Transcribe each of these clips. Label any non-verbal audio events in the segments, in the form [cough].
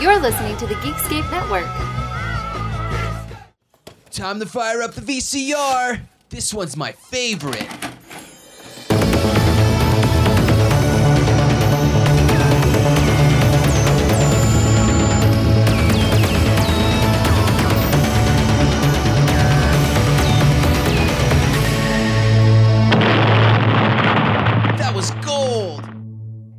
You're listening to the Geekscape Network. Time to fire up the VCR. This one's my favorite. That was gold.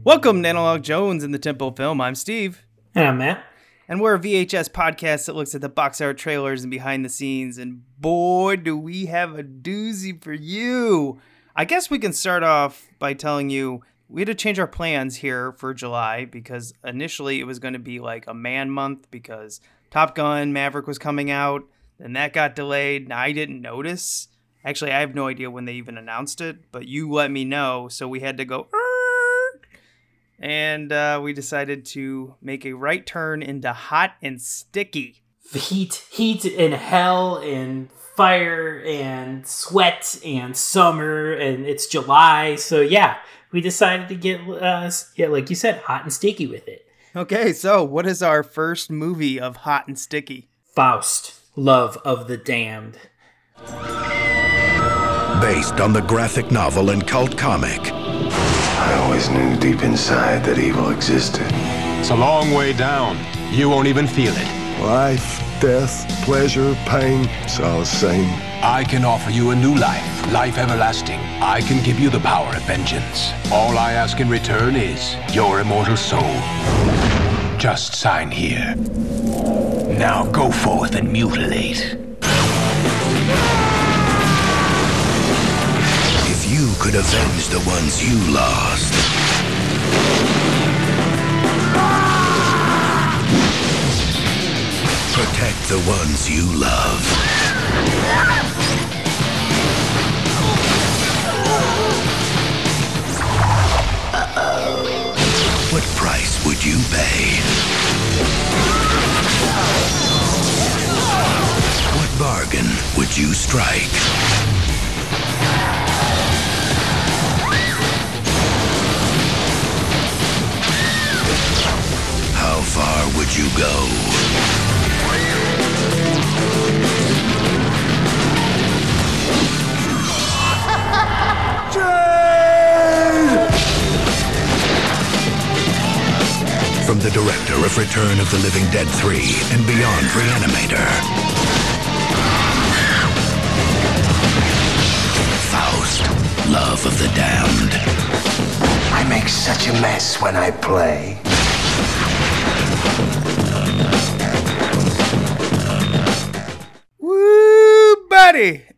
Welcome to Analog Jones in the Temple Film. I'm Steve. And I'm Matt. And we're a VHS podcast that looks at the box art trailers and behind the scenes. And boy, do we have a doozy for you. I guess we can start off by telling you we had to change our plans here for July because initially it was going to be like a man month because Top Gun Maverick was coming out. Then that got delayed. Now I didn't notice. Actually, I have no idea when they even announced it, but you let me know. So we had to go. And uh, we decided to make a right turn into hot and sticky. Heat, heat, and hell, and fire, and sweat, and summer, and it's July. So yeah, we decided to get, uh, yeah, like you said, hot and sticky with it. Okay, so what is our first movie of hot and sticky? Faust, Love of the Damned. Based on the graphic novel and cult comic, I always knew deep inside that evil existed. It's a long way down. You won't even feel it. Life, death, pleasure, pain, it's all the same. I can offer you a new life, life everlasting. I can give you the power of vengeance. All I ask in return is your immortal soul. Just sign here. Now go forth and mutilate. Could avenge the ones you lost, protect the ones you love. What price would you pay? What bargain would you strike? Would you go? From the director of Return of the Living Dead 3 and Beyond Reanimator. Faust, Love of the Damned. I make such a mess when I play.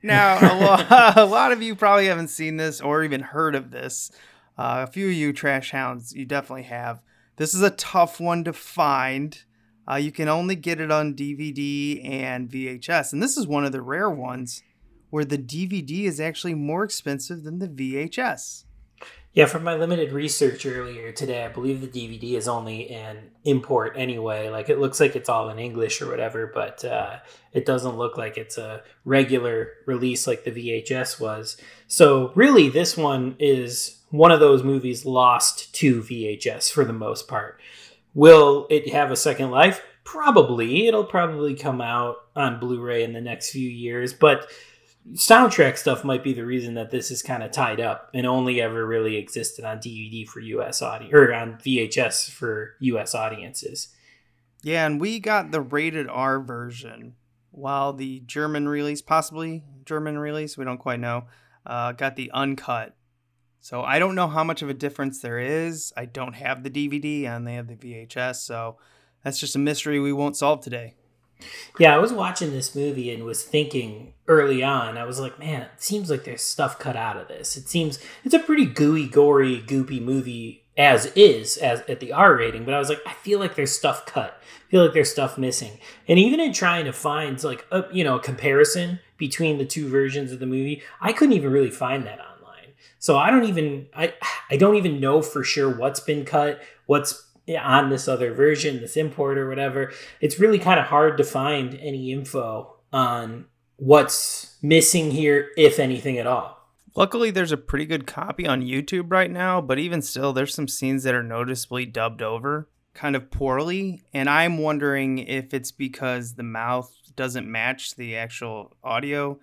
Now, [laughs] a, lo- [laughs] a lot of you probably haven't seen this or even heard of this. Uh, a few of you trash hounds, you definitely have. This is a tough one to find. Uh, you can only get it on DVD and VHS, and this is one of the rare ones where the DVD is actually more expensive than the VHS. Yeah, from my limited research earlier today, I believe the DVD is only an import anyway. Like it looks like it's all in English or whatever, but uh, it doesn't look like it's a regular release like the VHS was. So really, this one is one of those movies lost to VHS for the most part. Will it have a second life? Probably. It'll probably come out on Blu-ray in the next few years, but soundtrack stuff might be the reason that this is kind of tied up and only ever really existed on DVD for US audience or on VHS for US audiences. Yeah, and we got the rated R version, while the German release, possibly German release, we don't quite know, uh, got the uncut. So I don't know how much of a difference there is. I don't have the DVD and they have the VHS, so that's just a mystery we won't solve today. Yeah, I was watching this movie and was thinking early on, I was like, man, it seems like there's stuff cut out of this. It seems it's a pretty gooey, gory, goopy movie as is as at the R rating, but I was like, I feel like there's stuff cut. I feel like there's stuff missing. And even in trying to find like a you know, a comparison between the two versions of the movie, I couldn't even really find that online. So I don't even I I don't even know for sure what's been cut, what's on this other version, this import or whatever. It's really kind of hard to find any info on what's missing here, if anything at all. Luckily, there's a pretty good copy on YouTube right now, but even still, there's some scenes that are noticeably dubbed over. kind of poorly, and I'm wondering if it's because the mouth doesn't match the actual audio.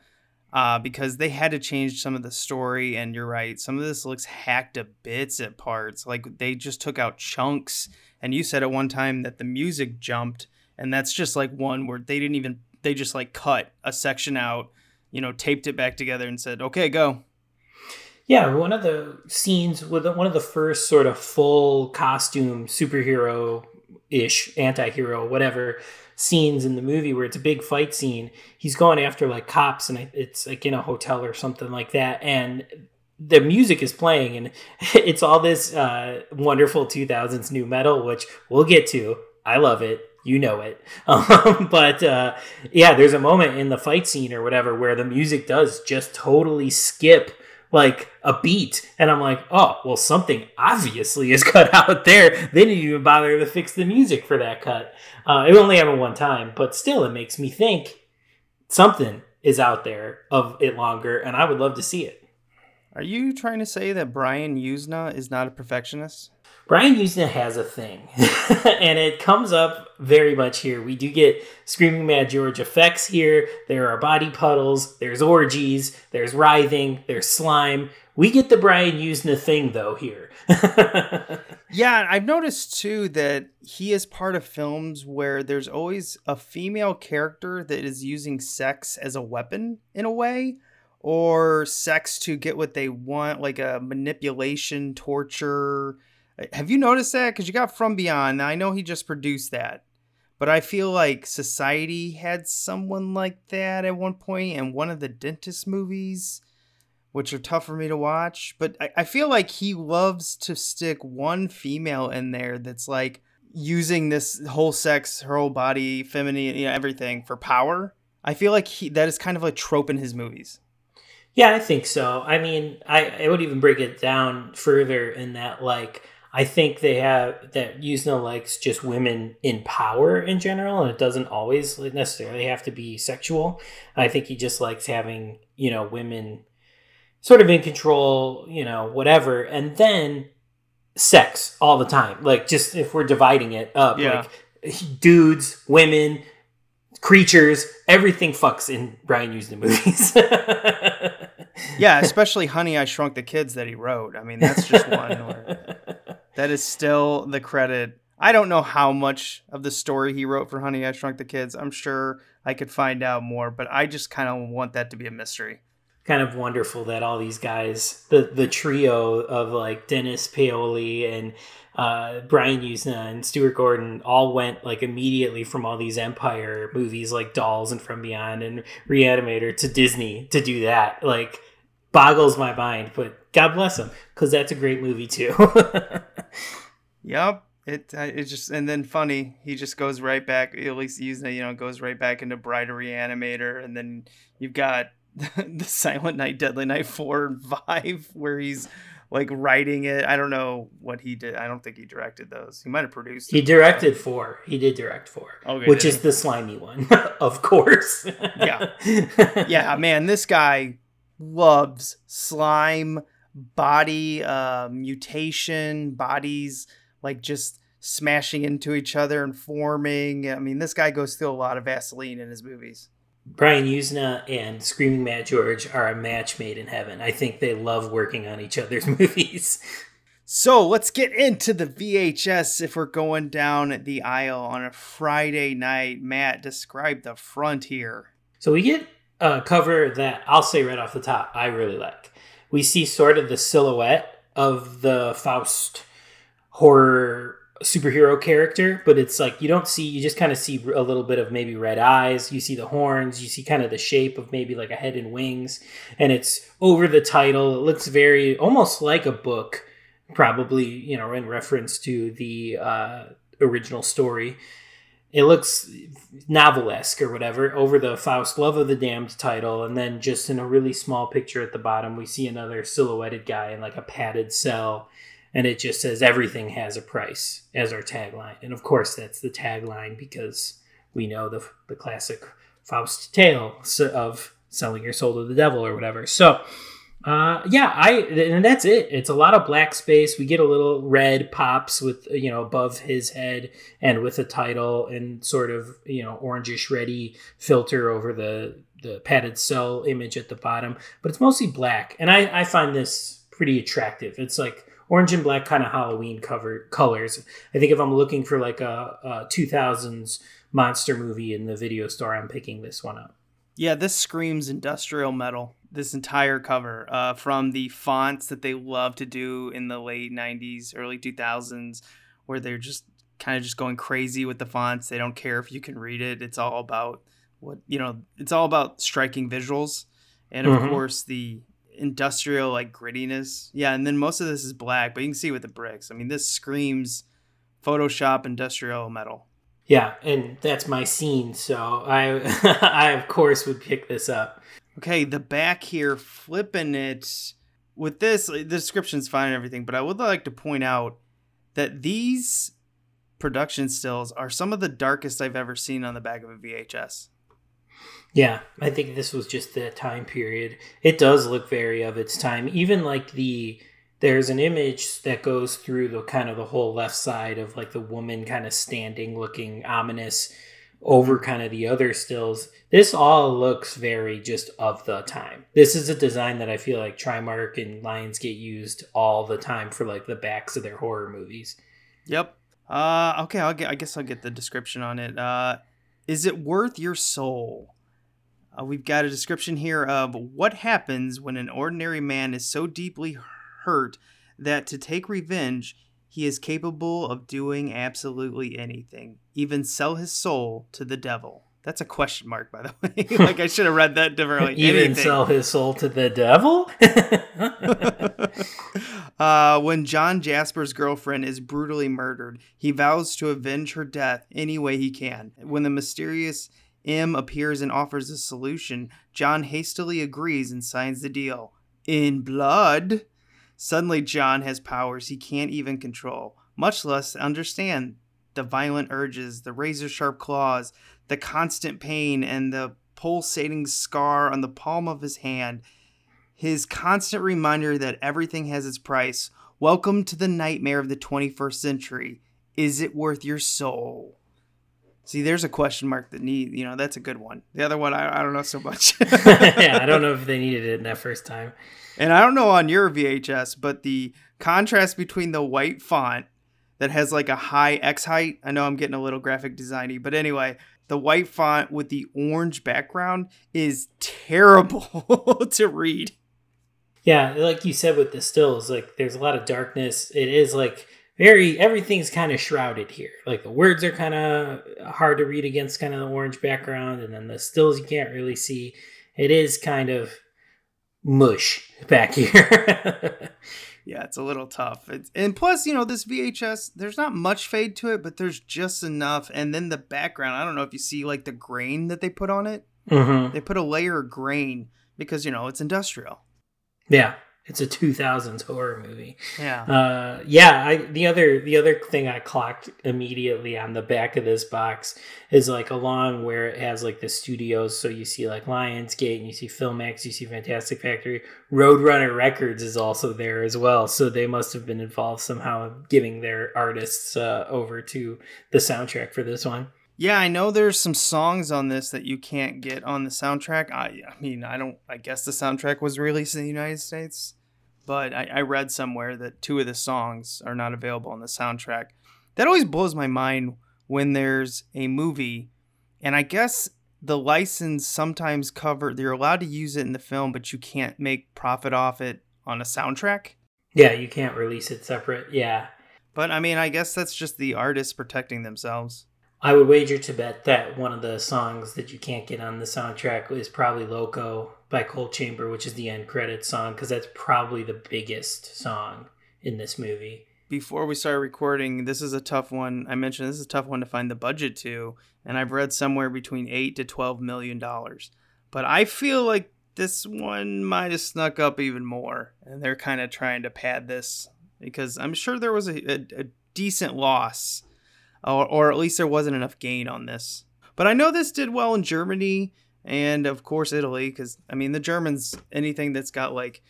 Uh, because they had to change some of the story, and you're right, some of this looks hacked to bits at parts. Like they just took out chunks, and you said at one time that the music jumped, and that's just like one where they didn't even they just like cut a section out, you know, taped it back together and said, "Okay, go." Yeah, one of the scenes with one of the first sort of full costume superhero ish, anti hero, whatever scenes in the movie where it's a big fight scene. He's going after like cops and it's like in a hotel or something like that. And the music is playing and [laughs] it's all this uh, wonderful 2000s new metal, which we'll get to. I love it. You know it. [laughs] Um, but uh, yeah, there's a moment in the fight scene or whatever where the music does just totally skip like a beat and i'm like oh well something obviously is [laughs] cut out there. They didn't even bother to fix the music for that cut. Uh, it only happened one time but still it makes me think something is out there of it longer and i would love to see it. Are you trying to say that brian Yuzna is not a perfectionist Brian Yuzna has a thing, [laughs] and it comes up very much here. We do get Screaming Mad George effects here. There are body puddles, there's orgies, there's writhing, there's slime. We get the Brian Yuzna thing, though, here. [laughs] yeah, I've noticed too that he is part of films where there's always a female character that is using sex as a weapon in a way or sex to get what they want, like a manipulation, torture have you noticed that? Because you got From Beyond. Now, I know he just produced that, but I feel like Society had someone like that at one point in one of the dentist movies, which are tough for me to watch. But I, I feel like he loves to stick one female in there that's like using this whole sex, her whole body, feminine, you know, everything for power. I feel like he that is kind of a trope in his movies. Yeah, I think so. I mean, I, I would even break it down further in that like I think they have that Yuzna likes just women in power in general, and it doesn't always necessarily have to be sexual. I think he just likes having you know women sort of in control, you know, whatever, and then sex all the time. Like just if we're dividing it up, yeah. like dudes, women, creatures, everything fucks in Brian Yuzna movies. [laughs] yeah, especially Honey, I Shrunk the Kids that he wrote. I mean, that's just one [laughs] that is still the credit. I don't know how much of the story he wrote for Honey I Shrunk the Kids. I'm sure I could find out more, but I just kind of want that to be a mystery. Kind of wonderful that all these guys, the the trio of like Dennis Paoli and uh, Brian Yuzna and Stuart Gordon all went like immediately from all these Empire movies like Dolls and From Beyond and Reanimator to Disney to do that. Like boggles my mind, but God bless them because that's a great movie too. [laughs] yep. It it just and then funny he just goes right back at least using you know goes right back into Bride Reanimator and then you've got [laughs] the Silent Night Deadly Night four and five where he's like writing it. I don't know what he did. I don't think he directed those. He might have produced. He directed four. He did direct four, okay, which is he? the slimy one, [laughs] of course. yeah, yeah, man. This guy loves slime, body uh, mutation, bodies like just smashing into each other and forming. I mean, this guy goes through a lot of Vaseline in his movies. Brian Yuzna and Screaming Mad George are a match made in heaven. I think they love working on each other's [laughs] movies. So let's get into the VHS if we're going down the aisle on a Friday night. Matt, describe the front here. So we get a cover that I'll say right off the top, I really like. We see sort of the silhouette of the Faust horror superhero character, but it's like you don't see, you just kind of see a little bit of maybe red eyes. You see the horns, you see kind of the shape of maybe like a head and wings, and it's over the title. It looks very almost like a book, probably, you know, in reference to the uh, original story it looks novelesque or whatever over the Faust Love of the Damned title, and then just in a really small picture at the bottom, we see another silhouetted guy in like a padded cell, and it just says everything has a price as our tagline. And of course, that's the tagline because we know the the classic Faust tale of selling your soul to the devil or whatever. So Uh, yeah, I and that's it. It's a lot of black space. We get a little red pops with you know above his head and with a title and sort of you know orangish ready filter over the the padded cell image at the bottom. But it's mostly black, and I I find this pretty attractive. It's like orange and black kind of Halloween cover colors. I think if I'm looking for like a, a 2000s monster movie in the video store, I'm picking this one up. Yeah, this screams industrial metal. This entire cover, uh, from the fonts that they love to do in the late '90s, early 2000s, where they're just kind of just going crazy with the fonts. They don't care if you can read it. It's all about what you know. It's all about striking visuals, and of Mhm. course the industrial like grittiness. Yeah, and then most of this is black, but you can see with the bricks. I mean, this screams Photoshop industrial metal. Yeah, and that's my scene, so I [laughs] I of course would pick this up. Okay, the back here, flipping it with this, the description's fine and everything, but I would like to point out that these production stills are some of the darkest I've ever seen on the back of a VHS. Yeah, I think this was just the time period. It does look very of its time. Even like the there's an image that goes through the kind of the whole left side of like the woman kind of standing looking ominous over kind of the other stills. This all looks very just of the time. This is a design that I feel like Trimark and Lionsgate used all the time for like the backs of their horror movies. Yep. Uh, okay, I'll get. I guess I'll get the description on it. Uh, is it worth your soul? Uh, we've got a description here of what happens when an ordinary man is so deeply hurt that to take revenge, he is capable of doing absolutely anything, even sell his soul to the devil. That's a question mark, by the [laughs] way. [laughs] like I should have read that differently. Even Anything. sell his soul to the devil? [laughs] uh, when John Jasper's girlfriend is brutally murdered, he vows to avenge her death any way he can. When the mysterious M appears and offers a solution, John hastily agrees and signs the deal. In blood, suddenly John has powers he can't even control, much less understand the violent urges, the razor sharp claws, the constant pain, and the pulsating scar on the palm of his hand his constant reminder that everything has its price. Welcome to the nightmare of the 21st century. Is it worth your soul? See, there's a question mark that need, you know, that's a good one. The other one, I, I don't know so much. yeah, [laughs] I don't know if they needed it in that first time. and I don't know on your VHS, but the contrast between the white font that has like a high X height, I know I'm getting a little graphic designy, but anyway, the white font with the orange background is terrible [laughs] to read. Yeah, like you said with the stills, like there's a lot of darkness. It is like very everything's kind of shrouded here. Like the words are kind of hard to read against kind of the orange background, and then the stills you can't really see. It is kind of mush back [laughs] here. Yeah, it's a little tough. It's, and plus, you know, this VHS, there's not much fade to it, but there's just enough. And then the background, I don't know if you see like the grain that they put on it. mm-hmm. They put a layer of grain because, you know, it's industrial. Yeah, it's a 2000s horror movie. Yeah. Uh, yeah, I, the other the other thing I clocked immediately on the back of this box is like along where it has like the studios. So you see like Lionsgate, and you see Filmax, you see Fantastic Factory. Roadrunner Records is also there as well. So they must have been involved somehow, giving their artists uh, over to the soundtrack for this one. Yeah, I know there's some songs on this that you can't get on the soundtrack. I, I mean, I don't, I guess the soundtrack was released in the United States, but I, I read somewhere that two of the songs are not available on the soundtrack. That always blows my mind when there's a movie, and I guess the license sometimes cover, they're allowed to use it in the film, but you can't make profit off it on a soundtrack. Yeah, you can't release it separate. Yeah. But I mean, I guess that's just the artists protecting themselves. I would wager to bet that one of the songs that you can't get on the soundtrack is probably Loco by Coal Chamber, which is the end credits song, because that's probably the biggest song in this movie. before we start recording, this is a tough one. I mentioned this is a tough one to find the budget to, and I've read somewhere between eight to twelve million dollars. But I feel like this one might have snuck up even more, and they're kind of trying to pad this because I'm sure there was a, a, a decent loss, or, or at least there wasn't enough gain on this. But I know this did well in Germany and of course Italy, because I mean the Germans anything that's got like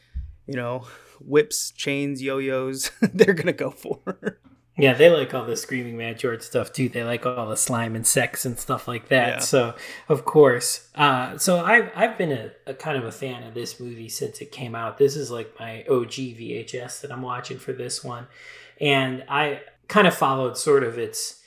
you know, whips, chains, yo-yos, [laughs] they're gonna go for. Yeah, they like all the screaming mad George stuff too. They like all the slime and sex and stuff like that. Yeah. So of course, uh, so I've I've been a, a kind of a fan of this movie since it came out. This is like my OG VHS that I'm watching for this one, and I kind of followed sort of its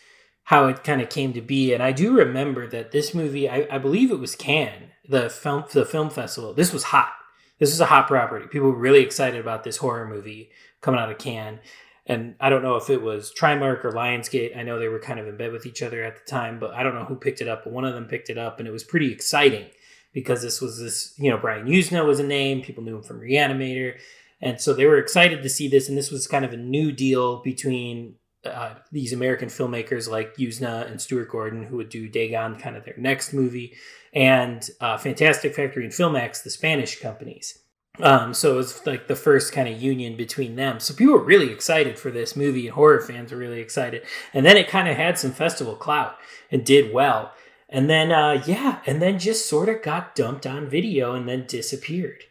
how it kind of came to be. And I do remember that this movie, I, I believe it was Cannes, the film the film festival. This was hot. This was a hot property. People were really excited about this horror movie coming out of Cannes and I don't know if it was Trimark or Lionsgate. I know they were kind of in bed with each other at the time, but I don't know who picked it up. But one of them picked it up, and it was pretty exciting because this was this, you know, Brian Yuzna was a name. People knew him from Reanimator, and so they were excited to see this. And this was kind of a new deal between uh, these American filmmakers like Yuzna and Stuart Gordon, who would do Dagon, kind of their next movie, and uh, Fantastic Factory and Filmax, the Spanish companies. Um, so it was like the first kind of union between them. So people were really excited for this movie, and horror fans were really excited. And then it kind of had some festival clout and did well. And then, uh, yeah, and then just sort of got dumped on video and then disappeared.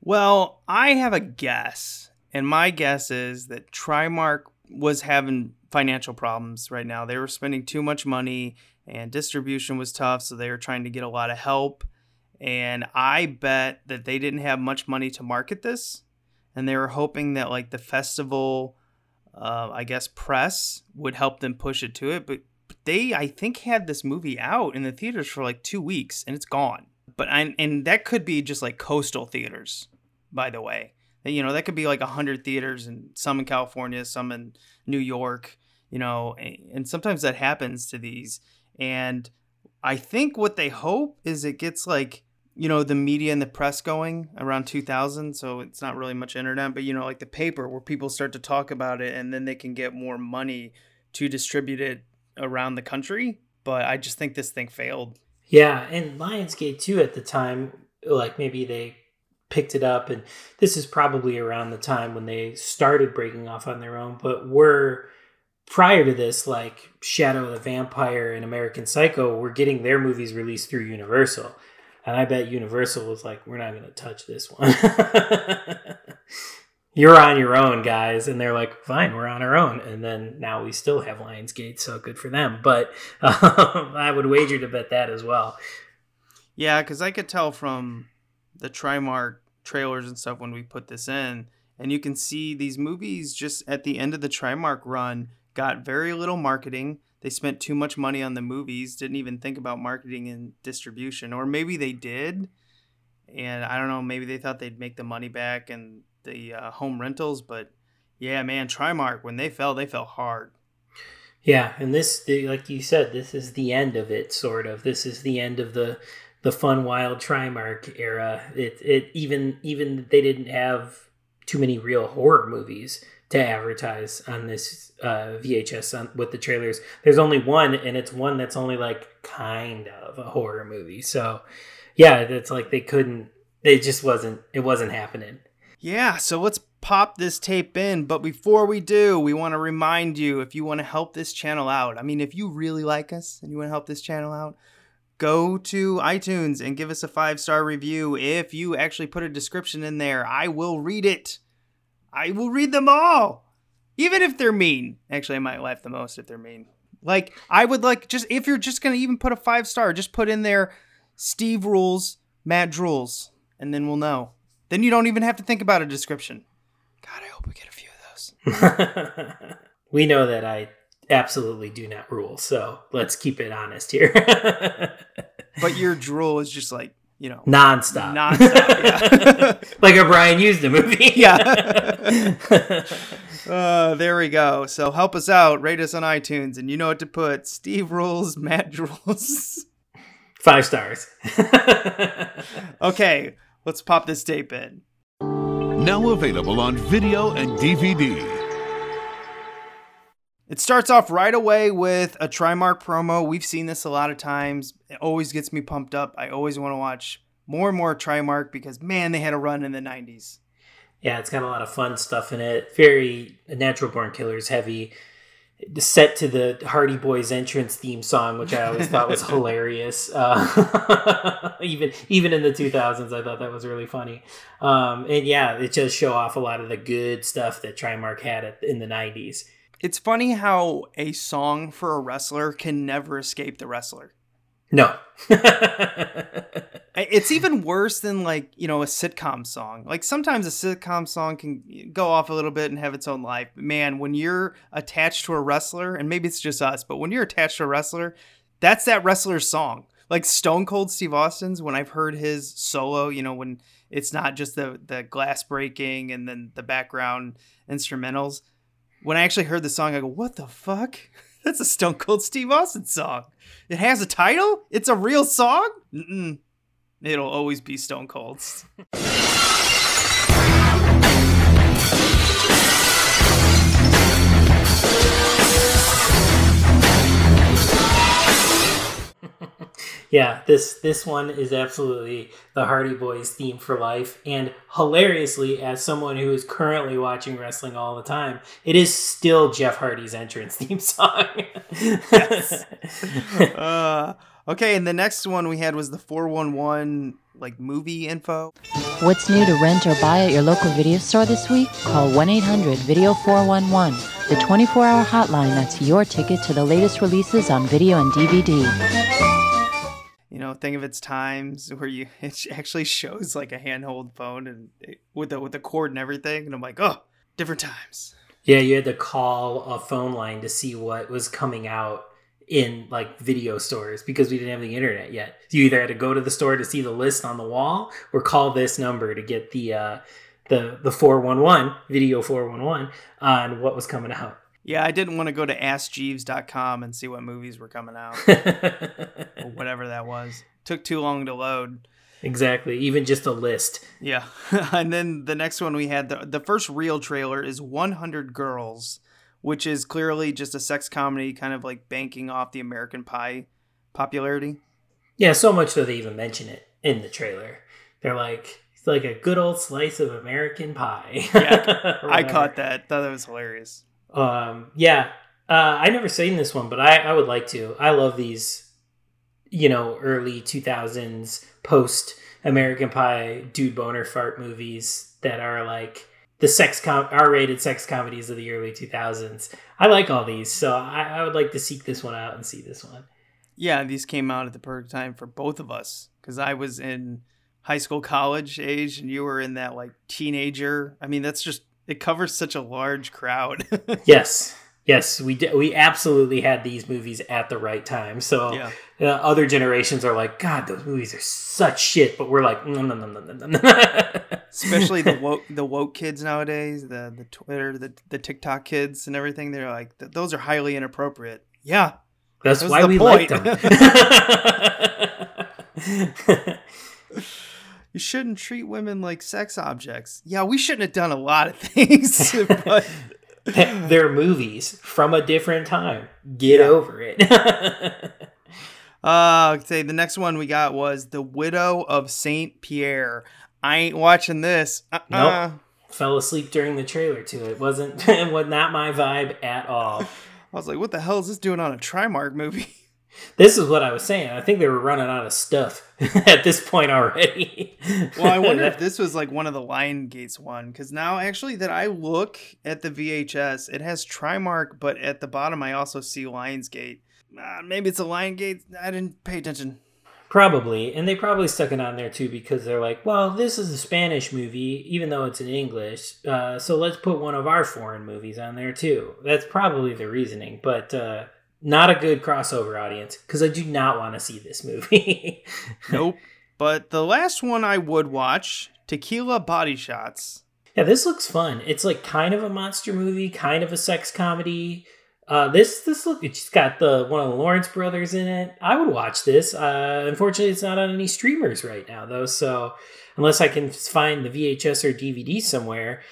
Well, I have a guess, and my guess is that Trimark was having financial problems right now. They were spending too much money, and distribution was tough, so they were trying to get a lot of help. And I bet that they didn't have much money to market this, and they were hoping that like the festival, uh, I guess, press would help them push it to it. But but they, I think, had this movie out in the theaters for like two weeks, and it's gone. But I, and that could be just like coastal theaters, by the way. You know, that could be like a hundred theaters, and some in California, some in New York. You know, and sometimes that happens to these. And I think what they hope is it gets like you know the media and the press going around 2000 so it's not really much internet but you know like the paper where people start to talk about it and then they can get more money to distribute it around the country but i just think this thing failed Yeah, and Lionsgate too at the time, like maybe they picked it up, and this is probably around the time when they started breaking off on their own. But were prior to this, like Shadow of the Vampire and American Psycho, were getting their movies released through Universal, and I bet Universal was like, "We're not going to touch this one." [laughs] You're on your own, guys, and they're like, "Fine, we're on our own." And then now we still have Lionsgate, so good for them. But [laughs] um, I would wager to bet that as well. yeah because i could tell from the trimark trailers and stuff when we put this in and you can see these movies just at the end of the trimark run got very little marketing they spent too much money on the movies didn't even think about marketing and distribution or maybe they did and i don't know maybe they thought they'd make the money back and the uh, home rentals but yeah man trimark when they fell they fell hard Yeah, and this, like you said, this is the end of it. Sort of. This is the end of the the fun, wild Trimark era. It it even even they didn't have too many real horror movies to advertise on this uh, VHS on, with the trailers. There's only one, and it's one that's only like kind of a horror movie. So, yeah, it's like they couldn't. It just wasn't. It wasn't happening. Yeah, so let's pop this tape in. But before we do, we want to remind you if you want to help this channel out, I mean, if you really like us and you want to help this channel out, go to iTunes and give us a five star review. If you actually put a description in there, I will read it. I will read them all, even if they're mean. Actually, I might laugh the most if they're mean. Like, I would like just if you're just going to even put a five star, just put in there Steve rules, Matt drools, and then we'll know. Then you don't even have to think about a description. God, I hope we get a few of those. [laughs] we know that I absolutely do not rule, so let's keep it honest here. [laughs] [laughs] But your drool is just like, you know, Nonstop. nonstop. Yeah. [laughs] like a Brian Yuzna movie. yeah. uh, there we go. So help us out. Rate us on iTunes, and you know what to put. Steve rules, Matt drools. Five stars. okay, let's pop this tape in. Now available on video and DVD. It starts off right away with a Trimark promo. We've seen this a lot of times. It always gets me pumped up. I always want to watch more and more Trimark because man, they had a run in the 90s. yeah, it's got a lot of fun stuff in it. Very natural born killers heavy. set to the Hardy Boys entrance theme song, which I always thought was [laughs] hilarious. Uh, [laughs] even even in the 2000s, I thought that was really funny. Um, and yeah, it does show off a lot of the good stuff that Trimark had at, in the 90s. It's funny how a song for a wrestler can never escape the wrestler. No. It's even worse than like, you know, a sitcom song. Like sometimes a sitcom song can go off a little bit and have its own life. But man, when you're attached to a wrestler, and maybe it's just us, but when you're attached to a wrestler, that's that wrestler's song. Like Stone Cold Steve Austin's, when I've heard his solo, you know, when it's not just the the glass breaking and then the background instrumentals. When I actually heard the song, I go, "What the fuck? [laughs] That's a Stone Cold Steve Austin song. It has a title. It's a real song. Mm-mm. It'll always be Stone Cold's." [laughs] Yeah, this this one is absolutely the Hardy Boys theme for life, and hilariously, as someone who is currently watching wrestling all the time, it is still Jeff Hardy's entrance [laughs] theme song. [laughs] uh, okay, and the next one we had was the 411 like movie info. What's new to rent or buy at your local video store this week? Call 1 800 Video 411, the 24 hour hotline that's your ticket to the latest releases on video and DVD. You know, thing of its times where you [laughs] it actually shows like a handheld phone and it, with the with the cord and everything, and I'm like, oh, different times. yeah, you had to call a phone line to see what was coming out in like video stores because we didn't have the internet yet. You either had to go to the store to see the list on the wall or call this number to get the uh, the the 411 video 411 on what was coming out. Yeah, I didn't want to go to AskJeeves.com and see what movies were coming out [laughs] or whatever that was. Took too long to load. exactly, even just a list. Yeah. [laughs] and then the next one we had the the first real trailer is 100 Girls, which is clearly just a sex comedy kind of like banking off the American Pie popularity. Yeah, so much so they even mention it in the trailer. They're like it's like a good old slice of American pie. Yeah, [laughs] I caught that. Thought that was hilarious. Um, yeah, uh, I never seen this one, but I, I would like to. I love these, you know, early two thousands post American Pie dude boner fart movies that are like the sex com R rated sex comedies of the early two thousands. I like all these, so I, I would like to seek this one out and see this one. Yeah, these came out at the perfect time for both of us because I was in high school, college age, and you were in that like teenager. I mean, that's just it covers such a large crowd. [laughs] Yes. Yes, we d- we absolutely had these movies at the right time. So Yeah. uh, other generations are like, God, those movies are such shit. But we're like, no, no, no, no, no, no, no. [laughs] Especially the woke the woke kids nowadays, the the Twitter, the the TikTok kids, and everything. They're like, those are highly inappropriate. Yeah, That's why we point. like them. [laughs] you shouldn't treat women like sex objects. Yeah, we shouldn't have done a lot of [laughs] things, but [laughs] They're movies from a different time. Get over it. [laughs] Uh, say the next one we got was the widow of Saint Pierre. I ain't watching this. Uh-uh. Nope. Fell asleep during the trailer to it. Wasn't was not my vibe at all. I was like, what the hell is this doing on a Trimark movie? This is what I was saying. I think they were running out of stuff [laughs] at this point already. Well, I wonder [laughs] if this was like one of the Lionsgate one because now actually that I look at the VHS, it has Trimark, but at the bottom I also see Lionsgate. Uh, maybe it's a Lion Gate. I didn't pay attention. Probably, and they probably stuck it on there too because they're like, well, this is a Spanish movie, even though it's in English. Uh, so let's put one of our foreign movies on there too. That's probably the reasoning, but uh, not a good crossover audience because I do not want to see this movie. [laughs] Nope. but the last one I would watch, Tequila Body Shots. yeah, this looks fun. It's like kind of a monster movie, kind of a sex comedy. Uh, this this look it's got the one of the Lawrence brothers in it. I would watch this. Uh, unfortunately, it's not on any streamers right now though. So unless I can find the VHS or DVD somewhere,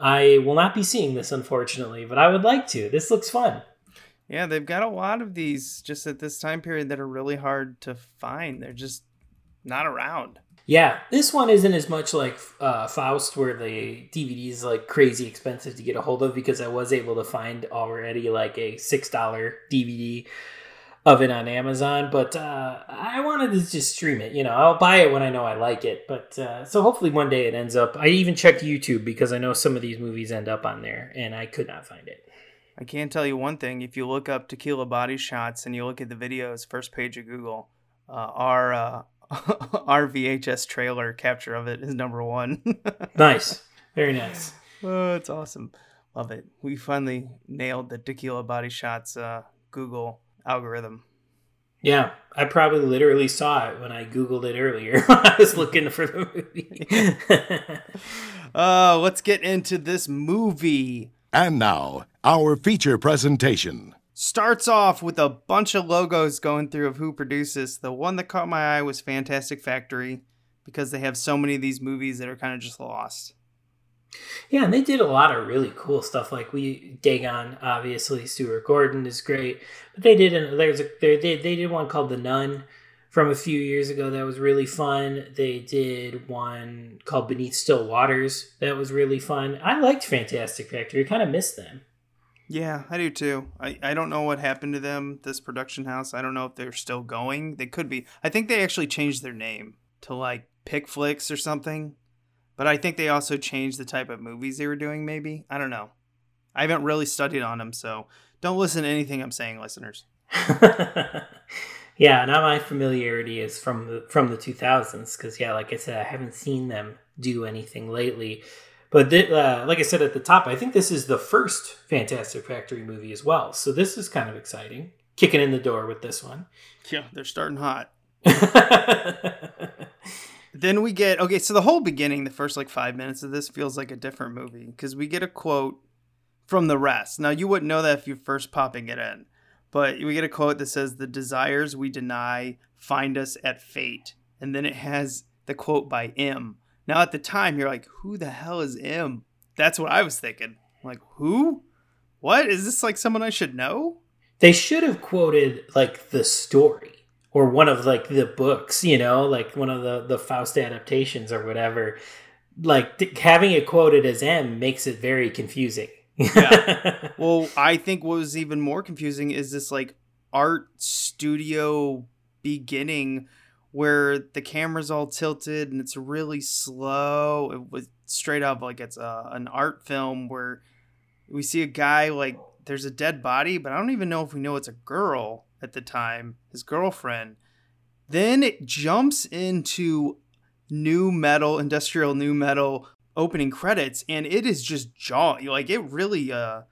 I will not be seeing this unfortunately. But I would like to. This looks fun. Yeah, they've got a lot of these just at this time period that are really hard to find. They're just not around. Yeah, this one isn't as much like uh, Faust, where the DVD is like crazy expensive to get a hold of because I was able to find already like a six dollar DVD of it on Amazon. But uh, I wanted to just stream it. You know, I'll buy it when I know I like it. But uh, so hopefully one day it ends up. I even checked YouTube because I know some of these movies end up on there, and I could not find it. I can tell you one thing: if you look up tequila body shots and you look at the videos, first page of Google, uh, our uh, [laughs] our VHS trailer capture of it is number one. [laughs] nice, very nice. Oh, it's awesome. Love it. We finally nailed the tequila body shots uh, Google algorithm. Yeah, I probably literally saw it when I googled it earlier. [laughs] I was looking for the movie. uh, let's get into this movie. And now, our feature presentation. Starts off with a bunch of logos going through of who produces. The one that caught my eye was Fantastic Factory because they have so many of these movies that are kind of just lost. Yeah, and they did a lot of really cool stuff. Like we Dagon, obviously Stuart Gordon is great, but they did an, there's a they they did one called The Nun from a few years ago that was really fun. They did one called Beneath Still Waters that was really fun. I liked Fantastic Factory. Kind of missed them. Yeah, I do too. I, I don't know what happened to them, this production house. I don't know if they're still going. They could be. I think they actually changed their name to like Pick Flicks or something. But I think they also changed the type of movies they were doing, maybe. I don't know. I haven't really studied on them, so don't listen to anything I'm saying, listeners. [laughs] yeah, now my familiarity is from the from the 2000s because yeah, like I said, I haven't seen them do anything lately. But th- uh, like I said at the top, I think this is the first Fantastic Factory movie as well. So this is kind of exciting. Kicking in the door with this one. Yeah, they're starting hot. [laughs] then we get okay so the whole beginning the first like five minutes of this feels like a different movie because we get a quote from the rest now you wouldn't know that if you're first popping it in but we get a quote that says the desires we deny find us at fate. And then it has the quote by m. Now at the time you're like who the hell is m? That's what i was thinking. Like who? What? Is this like someone i should know? They should have quoted like the story or one of like the books, you know, like one of the the Faust adaptations or whatever. Like th- having it quoted as M makes it very confusing. Yeah. [laughs] Well, I think what was even more confusing is this like art studio beginning where the camera's all tilted and it's really slow. It was straight up like it's a, an art film where we see a guy like there's a dead body, but I don't even know if we know it's a girl at the time, his girlfriend. Then it jumps into new metal, industrial new metal opening credits, and it is just jaw like it really uh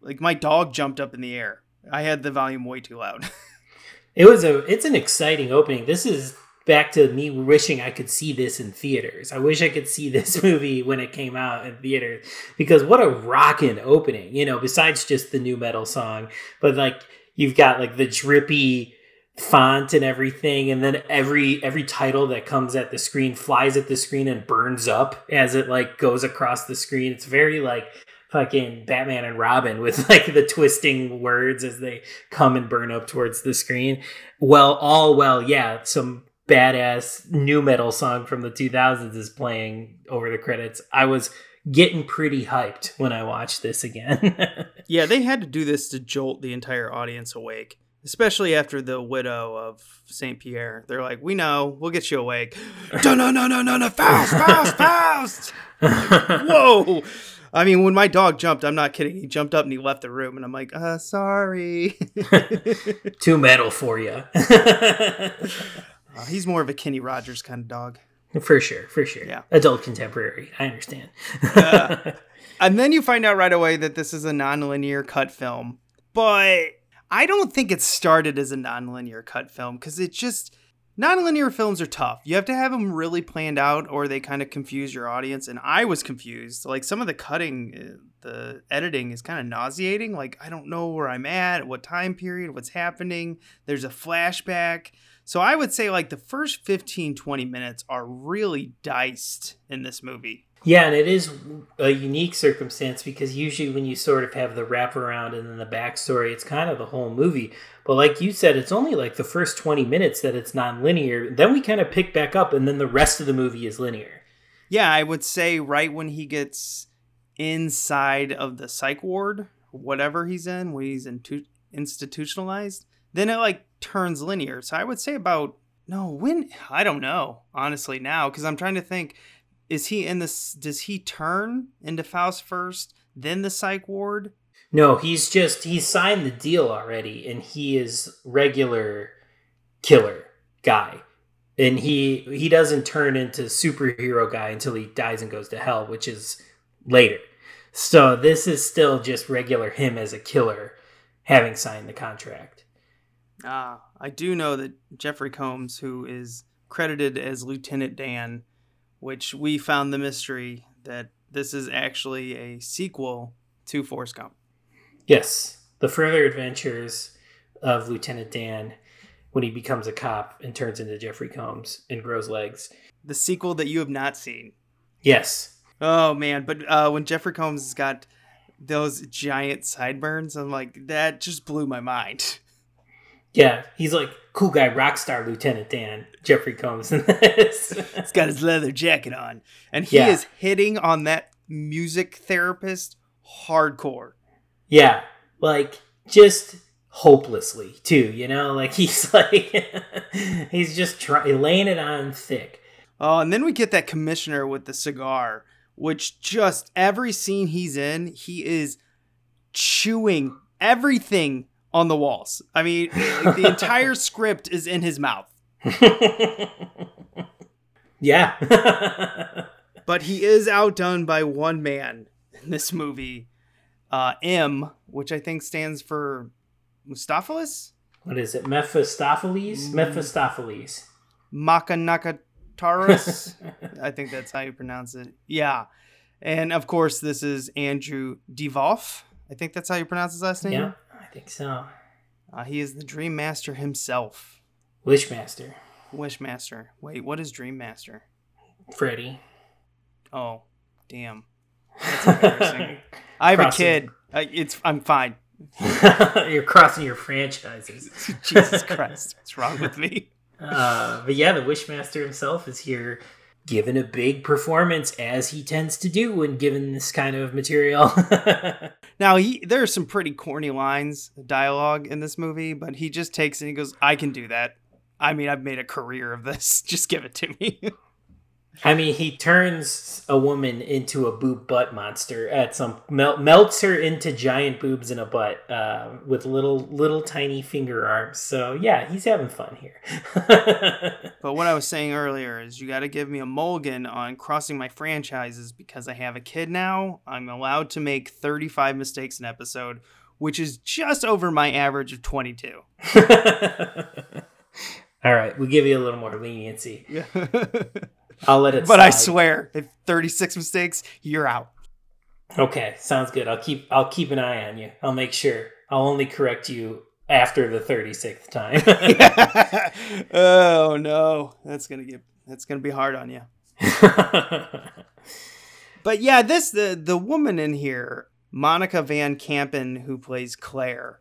like my dog jumped up in the air. I had the volume way too loud. [laughs] it was a it's an exciting opening. This is back to me wishing I could see this in theaters. I wish I could see [laughs] this movie when it came out in theaters because what a rockin' opening, you know, besides just the new metal song, but like you've got like the drippy font and everything and then every every title that comes at the screen flies at the screen and burns up as it like goes across the screen. It's very like fucking batman and robin with [laughs] like the twisting words as they come and burn up towards the screen. Well all well yeah some badass new metal song from the 2000s is playing over the credits. I was getting pretty hyped when I watched this again. [laughs] yeah, they had to do this to jolt the entire audience awake, especially after the widow of Saint Pierre. They're like, "We know, we'll get you awake." [laughs] no, no, no, no, no, no, Faust, Faust, Faust! Like, [laughs] Whoa! I mean, when my dog jumped, I'm not kidding. He jumped up and he left the room, and I'm like, uh, sorry. [laughs] Too metal for you. uh, he's more of a Kenny Rogers kind of dog. For sure, for sure. Yeah. Adult contemporary. I understand. uh, and then you find out right away that this is a nonlinear cut film. But I don't think it started as a nonlinear cut film because it just. Nonlinear films are tough. You have to have them really planned out or they kind of confuse your audience. And I was confused. Like some of the cutting, uh, the editing is kind of nauseating. Like I don't know where I'm at, what time period, what's happening. There's a flashback. So I would say like the first 15 20 minutes are really diced in this movie. Yeah, and it is a unique circumstance because usually when you sort of have the wraparound and then the backstory, it's kind of the whole movie. But like you said, it's only like the first 20 minutes that it's non-linear. Then we kind of pick back up and then the rest of the movie is linear. Yeah, I would say right when he gets inside of the psych ward, whatever he's in, when he's institutionalized, then it like turns linear. So I would say about no, when I don't know, honestly now cuz I'm trying to think is he in this does he turn into Faust first, then the psych ward? No, he's just he signed the deal already and he is regular killer guy. And he he doesn't turn into superhero guy until he dies and goes to hell, which is later. So this is still just regular him as a killer having signed the contract. Ah, I do know that Jeffrey Combs, who is credited as Lieutenant Dan, which we found the mystery that this is actually a sequel to Forrest Gump. Yes, the further adventures of Lieutenant Dan when he becomes a cop and turns into Jeffrey Combs and grows legs. The sequel that you have not seen. Yes. Oh man, but uh, when Jeffrey Combs has got those giant sideburns, I'm like, that just blew my mind. [laughs] Yeah, he's like cool guy, rock star Lieutenant Dan, Jeffrey Combs in this. [laughs] He's got his leather jacket on, and he Yeah. is hitting on that music therapist hardcore. Yeah, like just hopelessly too. You know, like [laughs] he's like he's just trying laying it on thick. Oh, and then we get that commissioner with the cigar, which just every scene he's in, he is chewing everything on the walls. I mean, like, [laughs] the entire script is in his mouth. [laughs] Yeah. [laughs] But he is outdone by one man in this movie, uh, M, which I think stands for Mustaphalis? what is it? Mephistopheles? Mephistopheles. Makanakataris. I think that's how you pronounce it. Yeah. And of course, this is Andrew Divoff. I think that's how you pronounce his last name. Yeah, think so. Uh, he is the Dream Master himself. Wishmaster. Wishmaster. Wait, what is Dream Master? Freddy. Oh, damn. [laughs] That's embarrassing. I have a kid. I, it's I'm fine. [laughs] You're crossing your franchises. [laughs] Jesus Christ, what's wrong with me? Uh, but yeah, the Wishmaster himself is here giving a big performance as he tends to do when given this kind of material. [laughs] Now he there are some pretty corny lines, dialogue in this movie, but he just takes it and he goes, "I can do that. I mean, I've made a career of this. [laughs] Just give it to me." [laughs] I mean, he turns a woman into a boob butt monster at some mel- melts her into giant boobs in a butt uh, with little little tiny finger arms. So yeah, he's having fun here. [laughs] but what I was saying earlier is you got to give me a mulligan on crossing my franchises because I have a kid now. I'm allowed to make 35 mistakes an episode, which is just over my average of 22. [laughs] [laughs] All right, we'll give you a little more leniency. I'll let it. But I swear, if 36 mistakes, you're out. Okay, sounds good. I'll keep I'll keep an eye on you. I'll make sure. I'll only correct you after the 36th time. [laughs] oh no, that's gonna get that's gonna be hard on you. [laughs] But yeah, this the the woman in here, Monica Van Campen, who plays Claire,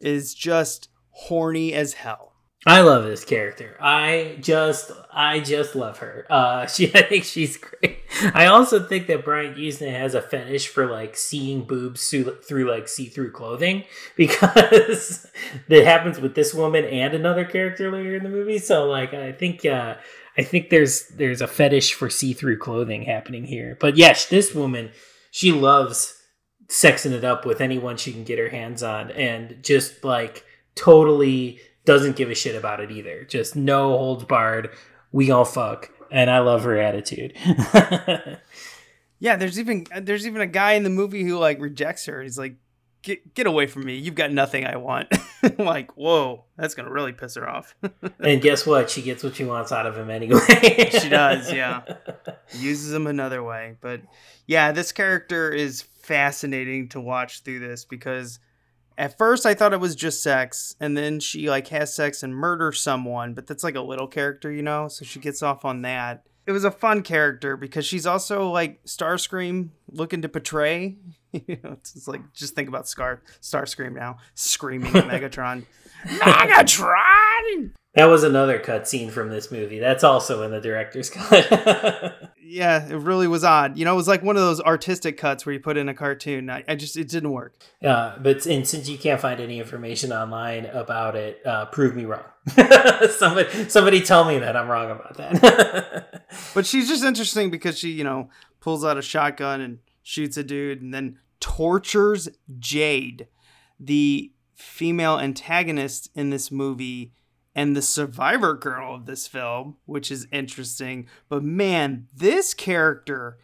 is just horny as hell. I love this character. I just I just love her. Uh [laughs] she I think she's great. I also think that Brian Yuzna has a fetish for like seeing boobs through, through like see-through clothing [laughs] because that happens with this woman and another character later in the movie. So like I think uh I think there's there's a fetish for see-through clothing happening here. But yes, this woman, she loves sexing it up with anyone she can get her hands on and just like totally doesn't give a shit about it either. Just no holds barred. We all fuck. And I love her attitude. [laughs] Yeah, there's even there's even a guy in the movie who like rejects her. He's like, "Get get away from me! You've got nothing I want." [laughs] Like, whoa, that's gonna really piss her off. [laughs] and guess what? She gets what she wants out of him anyway. she does, yeah. Uses him another way, but yeah, this character is fascinating to watch through this because at first I thought it was just sex, and then she like has sex and murders someone, but that's like a little character, you know. So she gets off on that, it was a fun character because she's also like Starscream looking to portray. [laughs] you know, it's just like just think about Scar Starscream now screaming at [laughs] Megatron. Megatron. That was another cutscene from this movie. That's also in the director's [laughs] cut. Yeah, it really was odd. You know, it was like one of those artistic cuts where you put in a cartoon. I, I just it didn't work. uh, but and since you can't find any information online about it, uh, prove me wrong. [laughs] somebody, somebody tell me that I'm wrong about that. [laughs] But she's just interesting because she, you know, pulls out a shotgun and shoots a dude and then tortures Jade, the female antagonist in this movie and the survivor girl of this film, which is interesting. But man, this character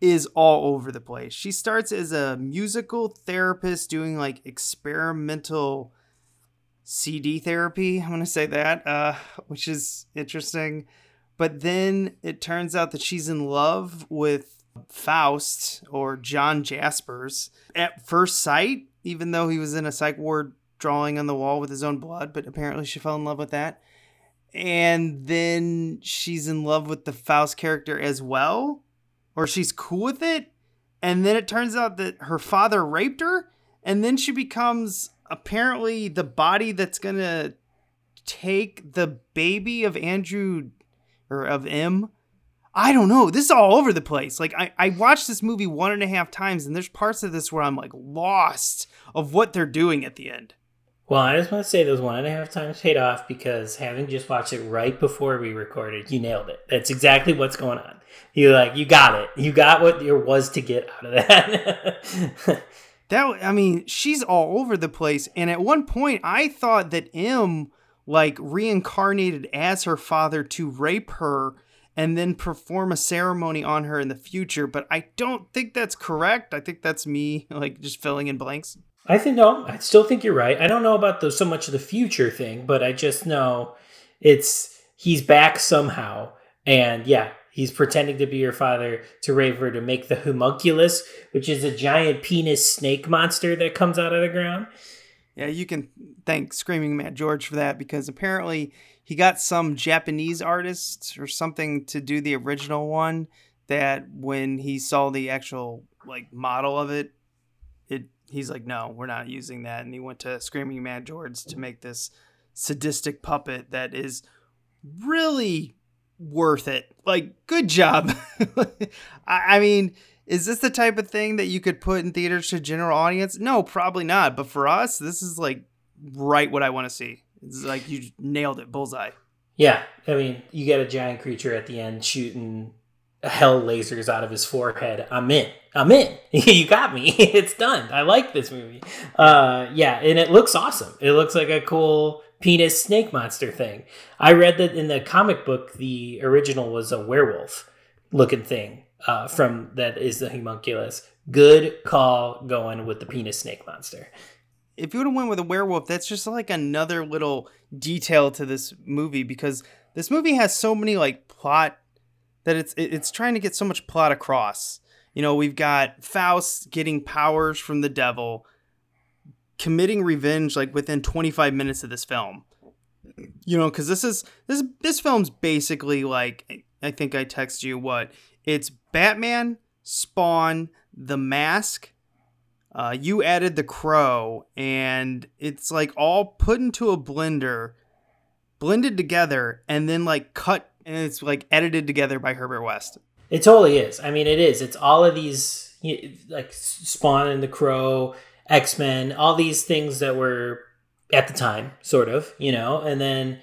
is all over the place. She starts as a musical therapist doing like experimental CD therapy. I'm going to say that, uh, which is interesting. But then it turns out that she's in love with Faust or John Jaspers at first sight, even though he was in a psych ward drawing on the wall with his own blood. But apparently she fell in love with that. And then she's in love with the Faust character as well, or she's cool with it. And then it turns out that her father raped her. And then she becomes apparently the body that's to take the baby of Andrew or of M. I don't know. This is all over the place. Like I, I watched this movie one and a half times, and there's parts of this where I'm like lost of what they're doing at the end. Well, I just want to say those one and a half times paid off because having just watched it right before we recorded, you nailed it. That's exactly what's going on. You like you got it. You got what there was to get out of that. [laughs] That I mean, she's all over the place. And at one point, I thought that M like reincarnated as her father to rape her and then perform a ceremony on her in the future. But I don't think that's correct. I think that's me [laughs] like just filling in blanks. I think no, I still think you're right. I don't know about the so much of the future thing, but I just know it's he's back somehow, and yeah, he's pretending to be your father to Raver to make the homunculus, which is a giant penis snake monster that comes out of the ground. Yeah, you can thank Screaming Mad George for that because apparently he got some Japanese artist or something to do the original one that when he saw the actual like model of it, it he's like, no, we're not using that. And he went to Screaming Mad George to make this sadistic puppet that is really worth it. Like, good job. [laughs] I, mean, is this the type of thing that you could put in theaters to general audience? No, probably not. But for us, this is like right what I want to see. It's like you nailed it, bullseye. Yeah, I mean, you get a giant creature at the end shooting hell lasers out of his forehead. I'm in. I'm in. [laughs] you got me. [laughs] it's done. I like this movie. Uh, yeah, and it looks awesome. It looks like a cool penis snake monster thing. I read that in the comic book, the original was a werewolf looking thing uh, from that is the homunculus. Good call going with the penis snake monster. If you would have went with a werewolf, that's just like another little detail to this movie because this movie has so many like plot that it's it's trying to get so much plot across. You know, we've got Faust getting powers from the devil, committing revenge like within 25 minutes of this film. You know, because this is this this film's basically like I think I text you what it's Batman, Spawn, The Mask. Uh, you added the Crow, and it's like all put into a blender, blended together, and then like cut, and it's like edited together by Herbert West. It totally is. I mean, it is. It's all of these, like Spawn and the Crow, X Men, all these things that were at the time, sort of, you know, and then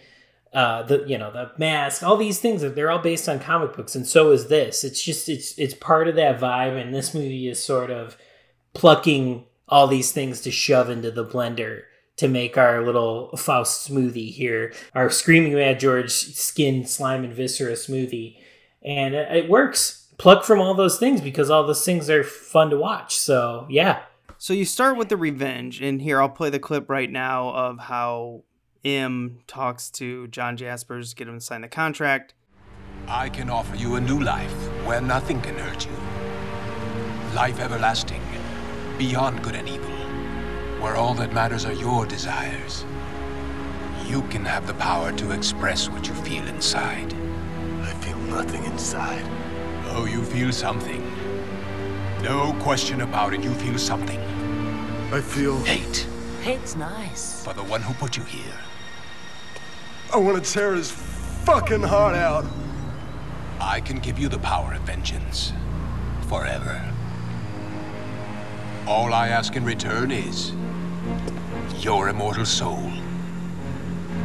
uh, the you know the mask, all these things. They're all based on comic books, and so is this. It's just it's it's part of that vibe, and this movie is sort of plucking all these things to shove into the blender to make our little Faust smoothie here, our Screaming Mad George skin, slime, and viscera smoothie. And it, it works. Pluck from all those things because all those things are fun to watch. So, yeah. So you start with the revenge, and here I'll play the clip right now of how M talks to John Jaspers, get him to sign the contract. I can offer you a new life where nothing can hurt you. Life everlasting, beyond good and evil, where all that matters are your desires. You can have the power to express what you feel inside. I feel nothing inside. Oh, you feel something. No question about it, you feel something. I feel. Hate Hate's nice. for the one who put you here. I want to tear his fucking heart out. I can give you the power of vengeance. Forever. All I ask in return is your immortal soul.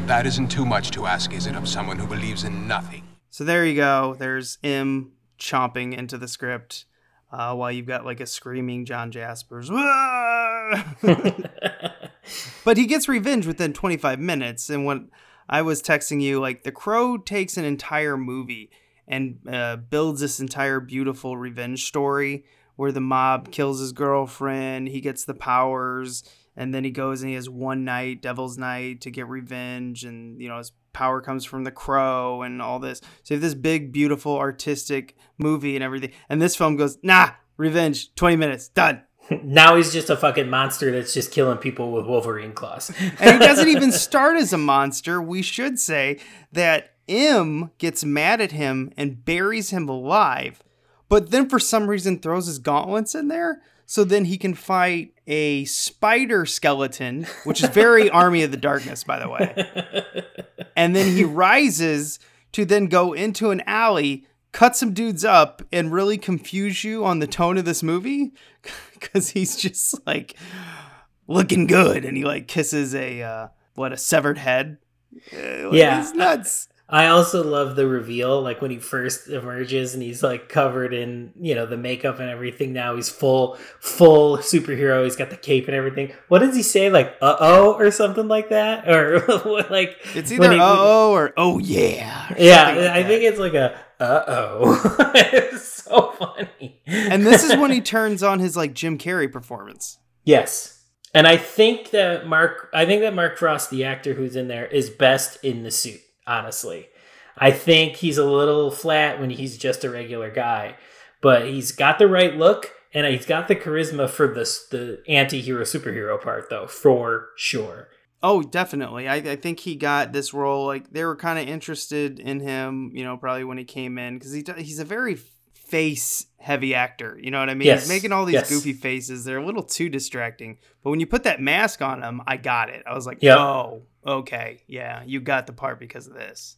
That isn't too much to ask, is it, of someone who believes in nothing? So there you go. There's M chomping into the script uh, while you've got like a screaming John Jaspers. [laughs] But he gets revenge within 25 minutes. And when I was texting you, like The Crow takes an entire movie and uh, builds this entire beautiful revenge story where the mob kills his girlfriend, he gets the powers, and then he goes and he has one night, Devil's Night, to get revenge, and you know his power comes from the crow and all this. So you have this big, beautiful, artistic movie and everything, and this film goes, nah, revenge, twenty minutes, done. [laughs] now he's just a fucking monster that's just killing people with Wolverine claws. [laughs] and he doesn't even [laughs] start as a monster. We should say that M gets mad at him and buries him alive, but then for some reason throws his gauntlets in there. So then he can fight a spider skeleton, which is very [laughs] Army of the Darkness, by the way. And then he rises to then go into an alley, cut some dudes up, and really confuse you on the tone of this movie. [laughs] Because he's just like looking good. And he like kisses a, uh, what, a severed head? Uh, Yeah. It's nuts. I also love the reveal, like when he first emerges and he's like covered in, you know, the makeup and everything. Now he's full, full superhero. He's got the cape and everything. What does he say? Like, uh oh, or something like that? [laughs] Or like, It's either uh oh or oh yeah. or Yeah, like I that. think it's like a uh oh. [laughs] it's so funny. And this is when he turns on his like Jim Carrey performance. Yes. And I think that Mark I think that Mark Frost, the actor who's in there, is best in the suit, honestly. I think he's a little flat when he's just a regular guy, but he's got the right look and he's got the charisma for this the anti-hero superhero part though, for sure. Oh, definitely. I, I think he got this role. Like they were kind of interested in him, you know, probably when he came in because he he's a very face heavy actor. You know what I mean? Yes. He's making all these Yes. goofy faces. They're a little too distracting. But when you put that mask on him, I got it. I was like, Yep. oh, okay, yeah, you got the part because of this.